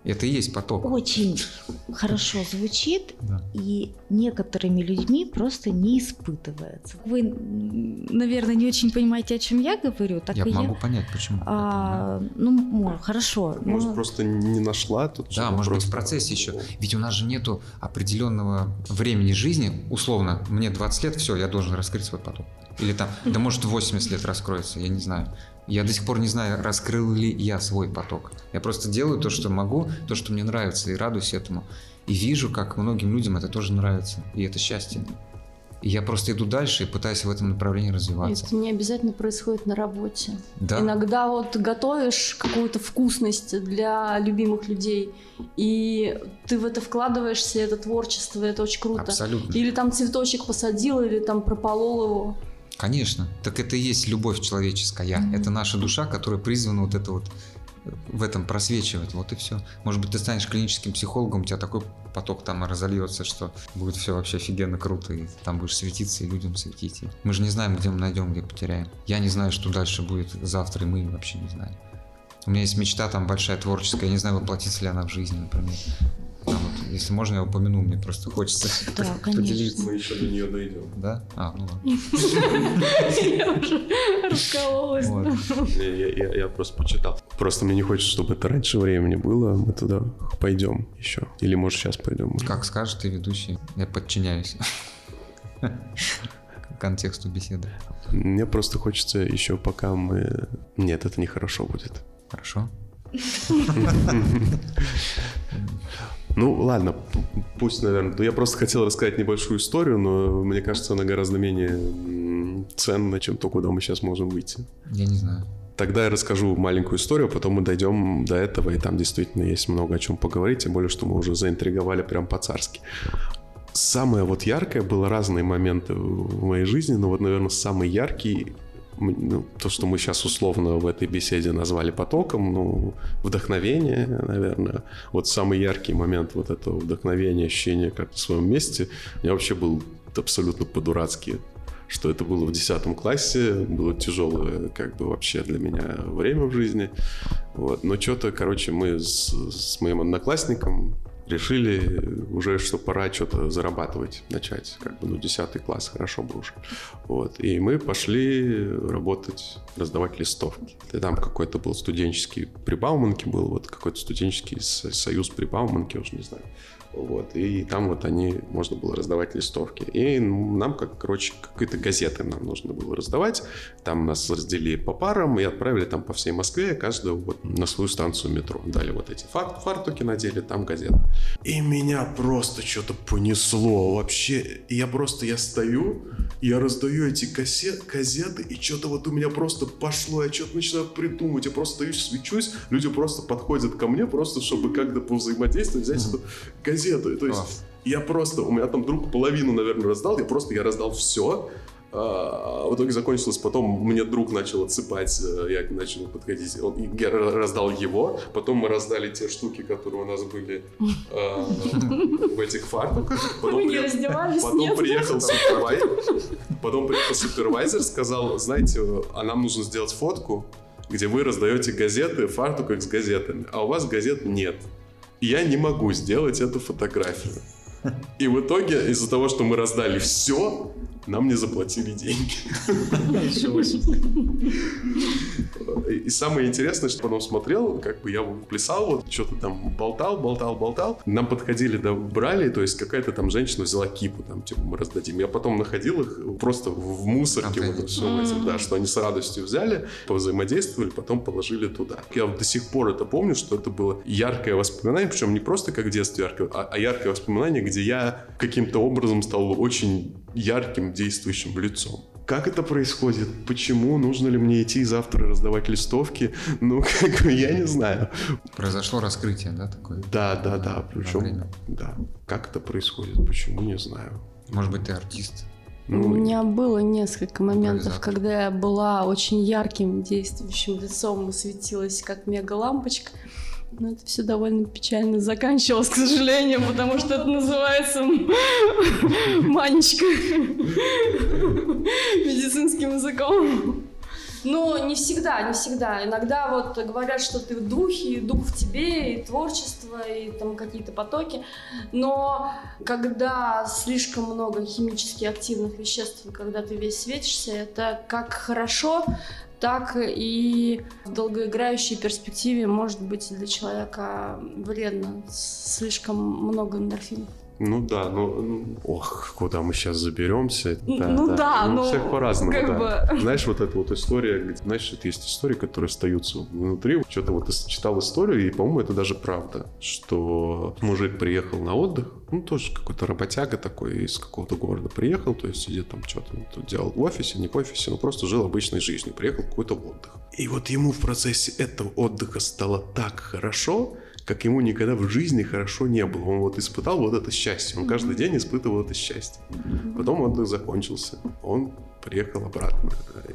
Это и есть поток. очень хорошо звучит Да. и некоторыми людьми просто не испытывается. Вы, наверное, не очень понимаете, о чем я говорю, так Я и могу я. понять, почему. А, ну, хорошо. Может, но- просто не нашла тут Да, может быть, вопрос. в процессе еще. Ведь у нас же нету определенного времени жизни. Условно, мне 20 лет, все, я должен раскрыть свой поток. Или там, да может, в 80 лет раскроется, я не знаю. Я до сих пор не знаю, раскрыл ли я свой поток. Я просто делаю то, что могу, то, что мне нравится, и радуюсь этому. И вижу, как многим людям это тоже нравится. И это счастье. И я просто иду дальше и пытаюсь в этом направлении развиваться. Это не обязательно происходит на работе. Да. Иногда вот готовишь какую-то вкусность для любимых людей, и ты в это вкладываешься, это творчество, это очень круто. Абсолютно. Или там цветочек посадил, или там прополол его. Конечно. Так это и есть любовь человеческая. Это наша душа, которая призвана вот это вот э, в этом просвечивать. Вот и все. Может быть, ты станешь клиническим психологом, у тебя такой поток там разольется, что будет все вообще офигенно круто, и там будешь светиться и людям светить. И Мы же не знаем, где мы найдем, где потеряем. Я не знаю, что дальше будет завтра, и мы вообще не знаем. У меня есть мечта там большая творческая, я не знаю, воплотится ли она в жизни, например. Там вот, если можно, я упомяну, мне просто хочется Да, поделиться. Мы еще до нее дойдем. Да? А, ну ладно. Я уже раскололась. Я, просто почитал. Просто мне не хочется, чтобы это раньше времени было. Мы туда пойдем еще. Или, может, сейчас пойдем. Как скажешь ты, ведущий, я подчиняюсь контексту беседы. Мне просто хочется еще пока мы... Нет, это нехорошо будет. Хорошо? Ну, ладно, пусть, наверное. Ну, Я просто хотел рассказать небольшую историю, но мне кажется, она гораздо менее ценна, чем то, куда мы сейчас можем выйти. Я не знаю. Тогда я расскажу маленькую историю, потом мы дойдем до этого, и там действительно есть много о чем поговорить, тем более, что мы уже заинтриговали прям по-царски. Самое вот яркое, было разные моменты в моей жизни, но вот, наверное, самый яркий, то, что мы сейчас условно в этой беседе назвали потоком, ну, вдохновение, наверное. Вот самый яркий момент вот этого вдохновения, ощущения как в своем месте, у меня вообще был абсолютно по-дурацки что это было в 10 классе, было тяжелое, как бы, вообще для меня время в жизни. Вот. Но что-то, короче, мы с, с моим одноклассником решили уже, что пора что-то зарабатывать, начать. Как бы, ну, 10 класс, хорошо бы уже. Вот. И мы пошли работать, раздавать листовки. И там какой-то был студенческий при Бауманке был, вот какой-то студенческий со- союз при Бауманке, уже не знаю. Вот, и там вот они, можно было раздавать листовки. И нам, как, короче, какие-то газеты нам нужно было раздавать. Там нас разделили по парам и отправили там по всей Москве, каждую вот на свою станцию метро. Дали вот эти фар фартуки, надели, там газеты. И меня просто что-то понесло вообще. Я просто, я стою, я раздаю эти кассет, газеты, и что-то вот у меня просто пошло, я что-то начинаю придумывать, я просто стою, свечусь, люди просто подходят ко мне, просто чтобы как-то повзаимодействовать, взять эту газету. То есть я просто, у меня там друг половину, наверное, раздал, я просто, я раздал все, а, в итоге закончилось потом, мне друг начал отсыпать, э, я начал подходить, он, я раздал его, потом мы раздали те штуки, которые у нас были э, в этих фартуках. Потом, раздевались, потом приехал супервайзер, потом приехал супервайзер, сказал, знаете, а нам нужно сделать фотку, где вы раздаете газеты в фартуках с газетами, а у вас газет нет. Я не могу сделать эту фотографию. И в итоге, из-за того, что мы раздали все, нам не заплатили деньги. И самое интересное, что потом смотрел, как бы я плясал, вот что-то там болтал, болтал, болтал. Нам подходили, да, брали, то есть какая-то там женщина взяла кипу, там, типа, мы раздадим. Я потом находил их просто в мусорке, вот все этим, да, что они с радостью взяли, повзаимодействовали, потом положили туда. Я до сих пор это помню, что это было яркое воспоминание, причем не просто как в детстве яркое, а, а яркое воспоминание, где я каким-то образом стал очень ярким действующим лицом. Как это происходит? Почему? Нужно ли мне идти завтра раздавать листовки? Ну, как бы, я не знаю. Произошло раскрытие, да, такое? Да, да, да. Причем, да. Как это происходит? Почему? Не знаю. Может быть, ты артист? Ну, У меня было несколько моментов, когда я была очень ярким действующим лицом и светилась как мега-лампочка. Но это все довольно печально заканчивалось, к сожалению, потому что это называется манечка медицинским языком. Но не всегда, не всегда. Иногда вот говорят, что ты в духе, и дух в тебе, и творчество, и там какие-то потоки. Но когда слишком много химически активных веществ, когда ты весь светишься, это как хорошо, так и в долгоиграющей перспективе может быть для человека вредно. Слишком много эндорфинов. Ну да, ну, ну ох, куда мы сейчас заберемся. Да, ну да, да ну, ну всех по-разному, как да. Бы... Знаешь, вот эта вот история, где, знаешь, это есть истории, которые остаются внутри. Что-то вот читал историю, и, по-моему, это даже правда, что мужик приехал на отдых, ну, тоже какой-то работяга такой из какого-то города приехал, то есть сидит там что-то делал в офисе, не в офисе, но просто жил обычной жизнью, приехал какой-то отдых. И вот ему в процессе этого отдыха стало так хорошо, как ему никогда в жизни хорошо не было. Он вот испытал вот это счастье. Он каждый день испытывал это счастье. Потом отдых закончился. Он приехал обратно.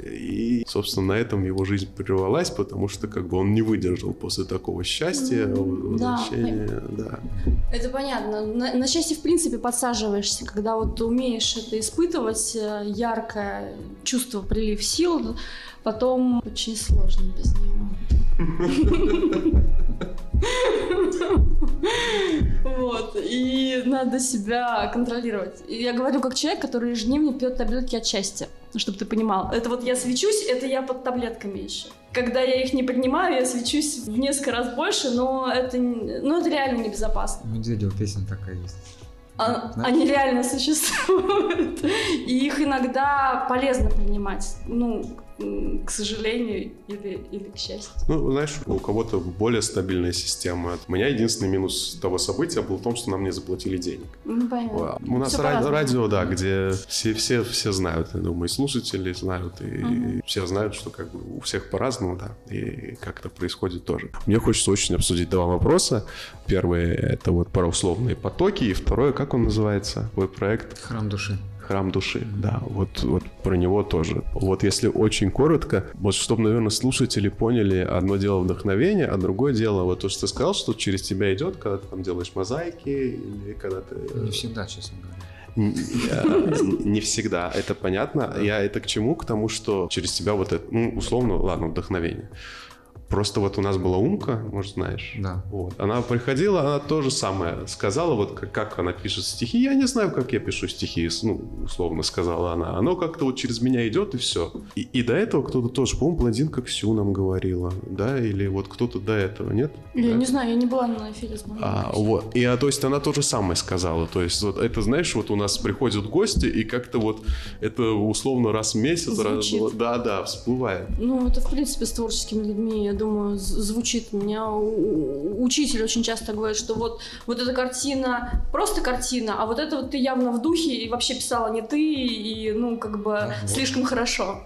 И, собственно, на этом его жизнь прервалась, потому что как бы он не выдержал после такого счастья, возвращения. Да, да. Это понятно. На, на счастье, в принципе, подсаживаешься, когда вот ты умеешь это испытывать, э, яркое чувство, прилив сил, потом очень сложно без него. Вот, и надо себя контролировать. И я говорю как человек, который ежедневно пьет таблетки от счастья, чтобы ты понимал. Это вот я свечусь, это я под таблетками еще. Когда я их не поднимаю, я свечусь в несколько раз больше, но это, ну, это реально небезопасно. Медведева песня такая есть. А, они реально существуют. И их иногда полезно принимать. Ну, к сожалению или, или к счастью. Ну, знаешь, у кого-то более стабильная система. У меня единственный минус того события был в том, что нам не заплатили денег. Ну, понятно. У нас радио, радио, да, где все, все, все знают, я думаю, и слушатели знают, и угу. все знают, что как бы у всех по-разному, да, и как это происходит тоже. Мне хочется очень обсудить два вопроса. Первый — это вот пароусловные потоки, и второе, как он называется, твой проект? Храм души храм души, да, вот, вот про него тоже. Вот если очень коротко, вот чтобы, наверное, слушатели поняли, одно дело вдохновение, а другое дело, вот то, что ты сказал, что через тебя идет, когда ты там делаешь мозаики или когда ты... Не всегда, честно говоря. Не всегда, это понятно. Я это к чему? К тому, что через тебя вот это, ну, условно, ладно, вдохновение. Просто вот у нас была Умка, может, знаешь? Да. Вот. Она приходила, она то же самое сказала, вот как, как она пишет стихи. Я не знаю, как я пишу стихи, ну, условно сказала она. Оно как-то вот через меня идет и все. И, и до этого кто-то тоже, по-моему, блондинка Ксю нам говорила, да, или вот кто-то до этого, нет? Я Да? не знаю, я не была на эфире с А, вот. И, а, то есть она то же самое сказала. То есть вот это, знаешь, вот у нас приходят гости, и как-то вот это условно раз в месяц, раз, Звучит. да, да, всплывает. Ну, это, в принципе, с творческими людьми, я думаю, звучит. У меня учитель очень часто говорит, что вот, вот эта картина просто картина, а вот это вот ты явно в духе и вообще писала не ты, и, ну, как бы вот. слишком хорошо.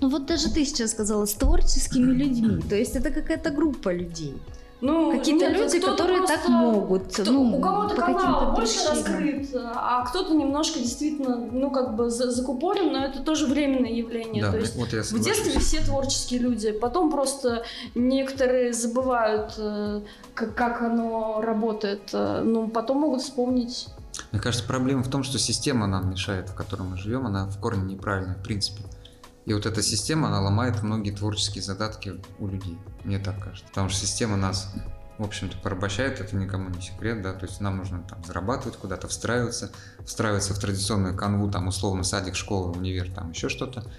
Ну вот даже ты сейчас сказала, с творческими людьми. То есть это какая-то группа людей. Ну, Какие-то нет, люди, которые так просто- могут. кто- ну, у кого-то по канал больше причинам. раскрыт, а кто-то немножко действительно, ну, как бы за- закупорен, но это тоже временное явление. Да, То есть вот я В детстве все творческие люди, потом просто некоторые забывают, э, как, как оно работает, э, ну, потом могут вспомнить. Мне кажется, проблема в том, что система нам мешает, в которой мы живем, она в корне неправильная, в принципе. И вот эта система, она ломает многие творческие задатки у людей. Мне так кажется. Потому что система нас, в общем-то, порабощает, это никому не секрет, да, то есть нам нужно там зарабатывать, куда-то встраиваться, встраиваться в традиционную канву, там, условно, садик, школа, универ, там, еще что-то.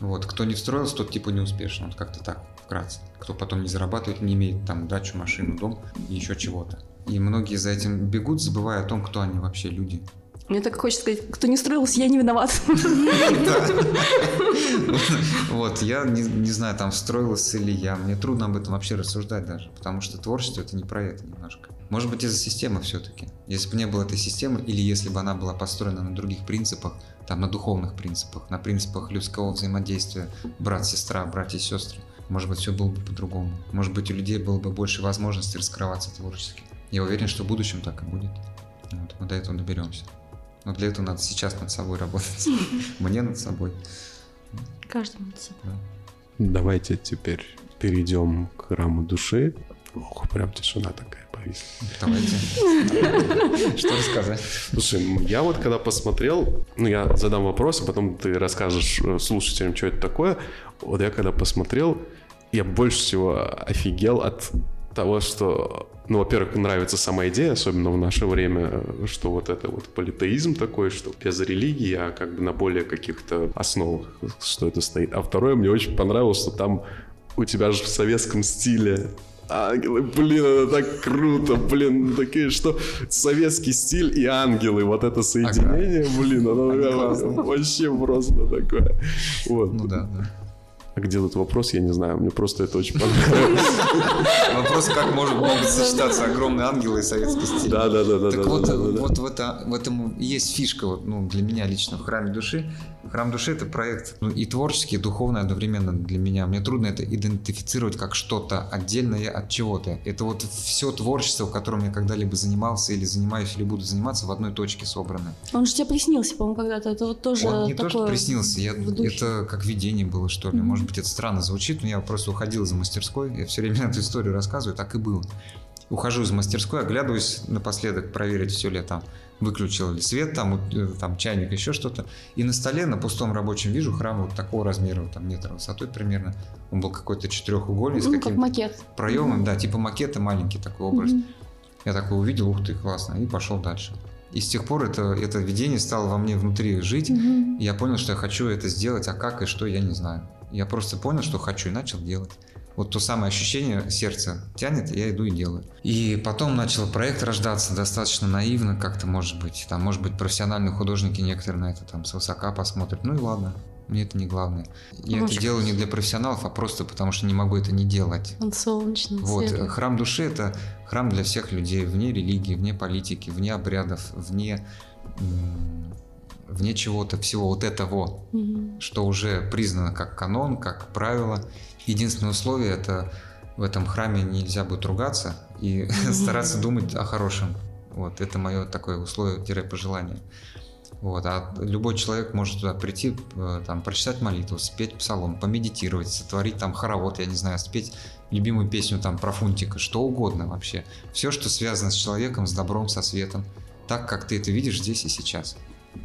Вот, кто не встроился, тот типа не успешен, вот как-то так, вкратце. Кто потом не зарабатывает, не имеет там дачу, машину, дом и еще чего-то. И многие за этим бегут, забывая о том, кто они вообще люди. Мне так хочется сказать, кто не строился, я не виноват. Вот, я не, знаю, там встроился ли я. Мне трудно об этом вообще рассуждать даже, потому что творчество это не про это немножко. Может быть, из-за системы все-таки. Если бы не было этой системы, или если бы она была построена на других принципах, там, на духовных принципах, на принципах людского взаимодействия, брат-сестра, братья-сестры, может быть, все было бы по-другому. Может быть, у людей было бы больше возможностей раскрываться творчески. Я уверен, что в будущем так и будет. Вот, мы до этого доберемся. Но для этого надо сейчас над собой работать. Мне над собой. Каждому над собой. Давайте теперь перейдем к храму души. Ох, прям тишина такая повисла. Давайте. Что рассказать? Слушай, я вот когда посмотрел, ну я задам вопрос, а потом ты расскажешь э, слушателям, что это такое. Вот я когда посмотрел, я больше всего офигел от того, что, ну, во-первых, нравится сама идея, особенно в наше время, что вот это вот политеизм такой, что без религии, а как бы на более каких-то основах, что это стоит. А второе, мне очень понравилось, что там у тебя же в советском стиле ангелы, блин, это так круто, блин, такие, что советский стиль и ангелы, вот это соединение, блин, оно вообще просто такое. Вот. Ну да, да. А где тут вопрос, я не знаю, мне просто это очень понравилось. Вопрос, как может, могут сочетаться огромные ангелы и советский стиль. Да, да, да, да. Так да, вот, вот в, это, в этом и есть фишка вот, ну, для меня лично в храме души. Храм души это проект ну, и творческий, и духовный одновременно для меня. Мне трудно это идентифицировать как что-то отдельное от чего-то. Это вот все творчество, которым я когда-либо занимался или занимаюсь, или буду заниматься, в одной точке собрано. Он же тебе приснился, по-моему, когда-то. Это вот тоже Он не такое то, что приснился, я, это как видение было, что ли. Мгм. Может быть, это странно звучит, но я просто уходил из мастерской. Я все время эту историю рассказываю, так и было. Ухожу из мастерской, оглядываюсь напоследок, проверить, все ли я там выключил ли свет, там, э, там чайник, еще что-то. И на столе, на пустом рабочем вижу храм вот такого размера, вот там метра высотой примерно. Он был какой-то четырехугольный, с Ну, как каким-то макет. проемом, да, типа макета, маленький такой образ. Мгм. Я такой увидел, ух ты, классно, и пошел дальше. И с тех пор это, это видение стало во мне внутри жить. Мгм. И я понял, что я хочу это сделать, а как и что, я не знаю. Я просто понял, что хочу, и начал делать. Вот то самое ощущение сердца тянет, я иду и делаю. И потом начал проект рождаться достаточно наивно, как-то может быть. Там, может быть, профессиональные художники некоторые на это там свысока посмотрят. Ну и ладно, мне это не главное. Я Может, это делаю не для профессионалов, а просто потому, что не могу это не делать. Он солнечный, Вот, э, храм души это храм для всех людей, вне религии, вне политики, вне обрядов, вне, вне чего-то всего вот этого, Мгм. что уже признано как канон, как правило. Единственное условие это в этом храме нельзя будет ругаться и стараться думать о хорошем. Вот, это мое такое условие-пожелание. Вот, а любой человек может туда прийти, э, там, прочитать молитву, спеть псалом, помедитировать, сотворить там хоровод, я не знаю, спеть любимую песню там про Фунтика, что угодно вообще. Все, что связано с человеком, с добром, со светом, так, как ты это видишь здесь и сейчас.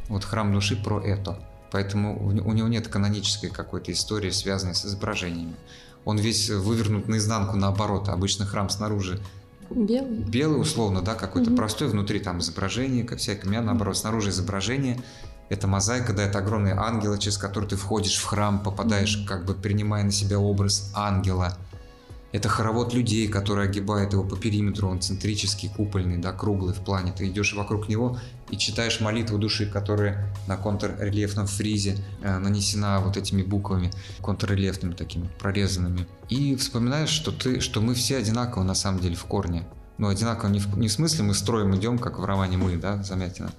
Вот храм души про это. Поэтому у не- у него нет канонической какой-то истории, связанной с изображениями. он весь вывернут наизнанку наоборот. Обычно храм снаружи Белый. белый условно, да, какой-то Мгм. простой, внутри там изображение, как всякое, у меня наоборот, снаружи изображение, это мозаика, да, это огромные ангелы, через которые ты входишь в храм, попадаешь, как бы принимая на себя образ ангела. Это хоровод людей, которые огибают его по периметру, он центрический, купольный, да, круглый в плане. Ты идешь вокруг него и читаешь молитву души, которая на контррельефном фризе э, нанесена вот этими буквами, контррельефными такими, прорезанными. И вспоминаешь, что, ты, что мы все одинаковы на самом деле в корне. Ну, одинаково не в, не в смысле мы строим идем, как в романе «Мы», да, Замятина.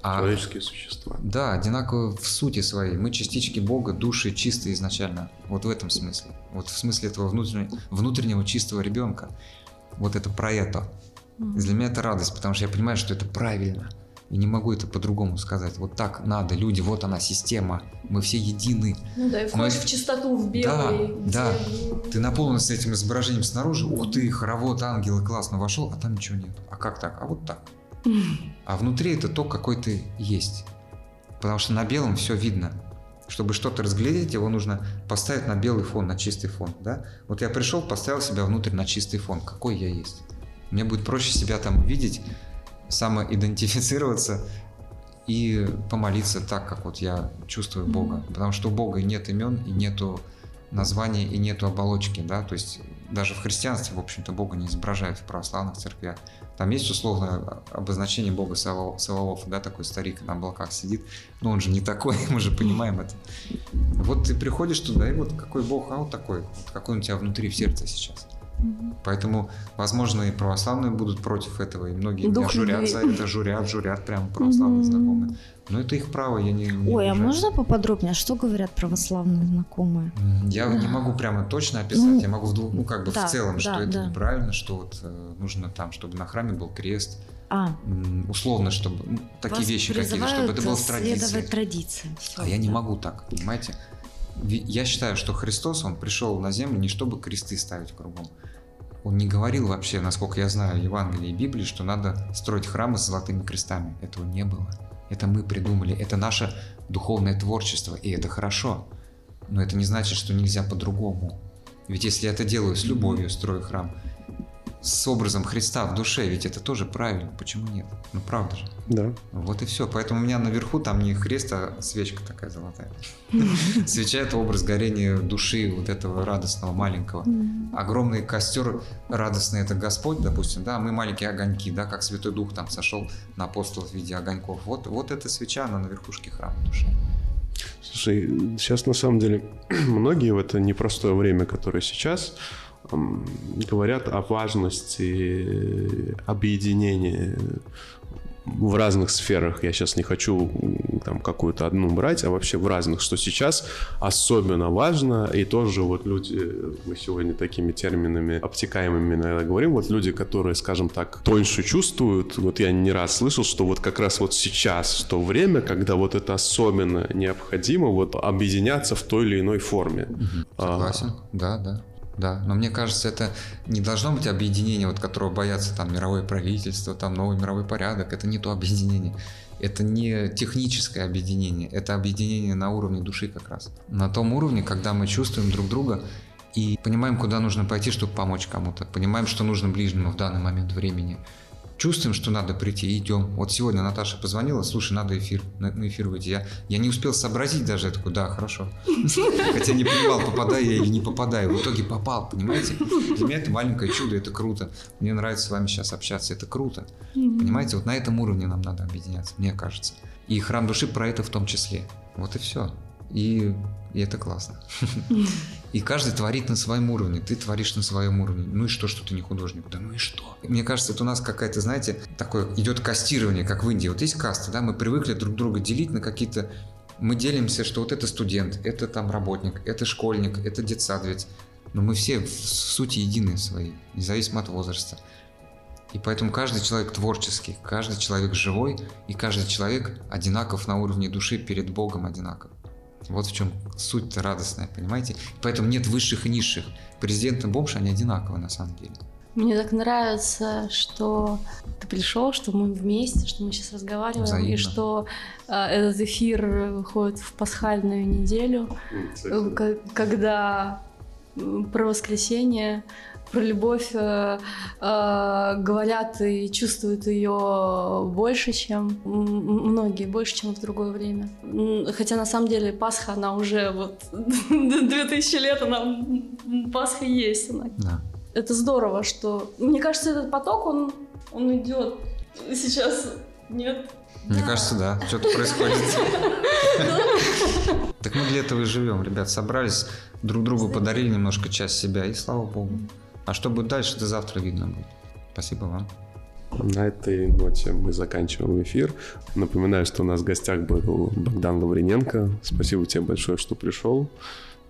А, Человеческие существа. да, одинаково в сути своей. Мы частички Бога, души чистые изначально. Вот в этом смысле. Вот в смысле этого внутреннего, внутреннего чистого ребенка. Вот это про это. Для меня это радость, потому что я понимаю, что это правильно. И не могу это по-другому сказать. Вот так надо, люди, вот она, система. Мы все едины. Ну да, и входишь Мы- в чистоту, в белый. да. где- Ты наполнен с этим изображением снаружи. Ух ты, хоровод, ангелы, классно вошел, а там ничего нет. А как так? А вот так. А внутри это то, какой ты есть. Потому что на белом все видно. Чтобы что-то разглядеть, его нужно поставить на белый фон, на чистый фон. Да? Вот я пришел, поставил себя внутрь на чистый фон. Какой я есть. Мне будет проще себя там увидеть, самоидентифицироваться и помолиться так, как вот я чувствую Бога. Потому что у Бога нет имен и нету названия и нету оболочки, да, то есть даже в христианстве, в общем-то, Бога не изображают в православных церквях. Там есть условное обозначение Бога Савао- Саваофа, да, такой старик на облаках сидит, но он же не такой, мы же понимаем это. Вот ты приходишь туда, и вот какой Бог, а вот такой, вот какой он у тебя внутри в сердце сейчас. Поэтому, возможно, и православные будут против этого, и многие Дух меня журят за это, журят, журят прямо православные Мгм. знакомые. Но это их право, я не, не Ой, а обижаюсь. можно поподробнее? Что говорят православные знакомые? Я не могу прямо точно описать, Ну, я могу в двух- ну как бы да, в целом, что да, это да. неправильно, что вот э, нужно там, чтобы на храме был крест, А, условно, чтобы ну, такие вас вещи какие-то, чтобы это было в традиции. следовать традиции. Всё, А я не да. могу так, понимаете? Я считаю, что Христос, Он пришел на землю не чтобы кресты ставить кругом. Он не говорил вообще, насколько я знаю, Евангелии и Библии, что надо строить храмы с золотыми крестами. Этого не было. Это мы придумали. Это наше духовное творчество, и это хорошо. Но это не значит, что нельзя по-другому. Ведь если я это делаю с любовью, строю храм, с образом Христа в душе, ведь это тоже правильно. Почему нет? Ну правда же. Да. Вот и все. Поэтому у меня наверху там не хрест, а свечка такая золотая. Свеча это образ горения души вот этого радостного маленького. Огромный костер радостный это Господь, допустим, да, а мы маленькие огоньки, да, как Святой Дух там сошел на апостолов в виде огоньков. Вот, вот эта свеча, она на верхушке храма души. Слушай, сейчас на самом деле многие в это непростое время, которое сейчас, говорят о важности объединения в разных сферах. Я сейчас не хочу там какую-то одну брать, а вообще в разных, что сейчас особенно важно, и тоже вот люди, мы сегодня такими терминами обтекаемыми иногда говорим, вот люди, которые, скажем так, тоньше чувствуют, вот я не раз слышал, что вот как раз вот сейчас то время, когда вот это особенно необходимо, вот объединяться в той или иной форме. А, Согласен? Да, да. Да, но мне кажется, это не должно быть объединение, вот которого боятся там мировое правительство, там новый мировой порядок. Это не то объединение. Это не техническое объединение, это объединение на уровне души как раз. На том уровне, когда мы чувствуем друг друга и понимаем, куда нужно пойти, чтобы помочь кому-то. Понимаем, что нужно ближнему в данный момент времени. Чувствуем, что надо прийти, идем. Вот сегодня Наташа позвонила, слушай, надо эфир, на, на эфир выйти. Я, я не успел сообразить даже, я такой, да, хорошо. Хотя не понимал, попадаю я или не попадаю. В итоге попал, понимаете? Для меня это маленькое чудо, это круто. Мне нравится с вами сейчас общаться, это круто. Понимаете, вот на этом уровне нам надо объединяться, мне кажется. И храм души про это в том числе. Вот и все. И, и это классно. И каждый творит на своем уровне. Ты творишь на своем уровне. Ну и что, что ты не художник? Да ну и что? Мне кажется, это у нас какая-то, знаете, такое идет кастирование, как в Индии. Вот есть касты, да, мы привыкли друг друга делить на какие-то... Мы делимся, что вот это студент, это там работник, это школьник, это детсадовец. Но мы все в сути единые свои, независимо от возраста. И поэтому каждый человек творческий, каждый человек живой, и каждый человек одинаков на уровне души перед Богом одинаков. Вот в чем суть-то радостная, понимаете? Поэтому нет высших и низших. Президент и бомж, они одинаковы на самом деле. Мне так нравится, что ты пришел, что мы вместе, что мы сейчас разговариваем, Взаимно. и что э, этот эфир выходит в пасхальную неделю, э, ка- когда про воскресенье, про любовь э, э, говорят и чувствуют ее больше, чем многие, больше, чем в другое время. Хотя на самом деле Пасха, она уже вот 2000 лет, она Пасха есть. Она. Да. Это здорово, что... Мне кажется, этот поток, он, он идет сейчас. Нет? Мне да. кажется, да. Что-то происходит. Так мы для этого и живем, ребят. Собрались, друг другу подарили немножко часть себя, и слава богу. А что будет дальше, это завтра видно будет. Спасибо вам. На этой ноте мы заканчиваем эфир. Напоминаю, что у нас в гостях был Богдан Лаврененко. Спасибо тебе большое, что пришел.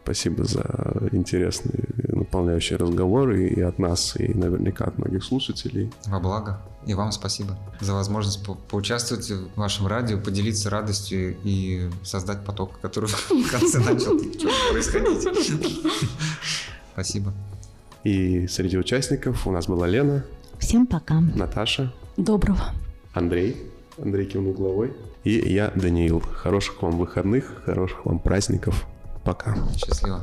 Спасибо за интересный, наполняющий разговор и от нас, и наверняка от многих слушателей. Во благо. И вам спасибо за возможность по поучаствовать в вашем радио, поделиться радостью и создать поток, который в конце начал происходить. Спасибо. И среди участников у нас была Лена. Всем пока. Наташа. Доброго. Андрей. Андрей кивнул головой. И я, Даниил. Хороших вам выходных, хороших вам праздников. Пока. Счастливо.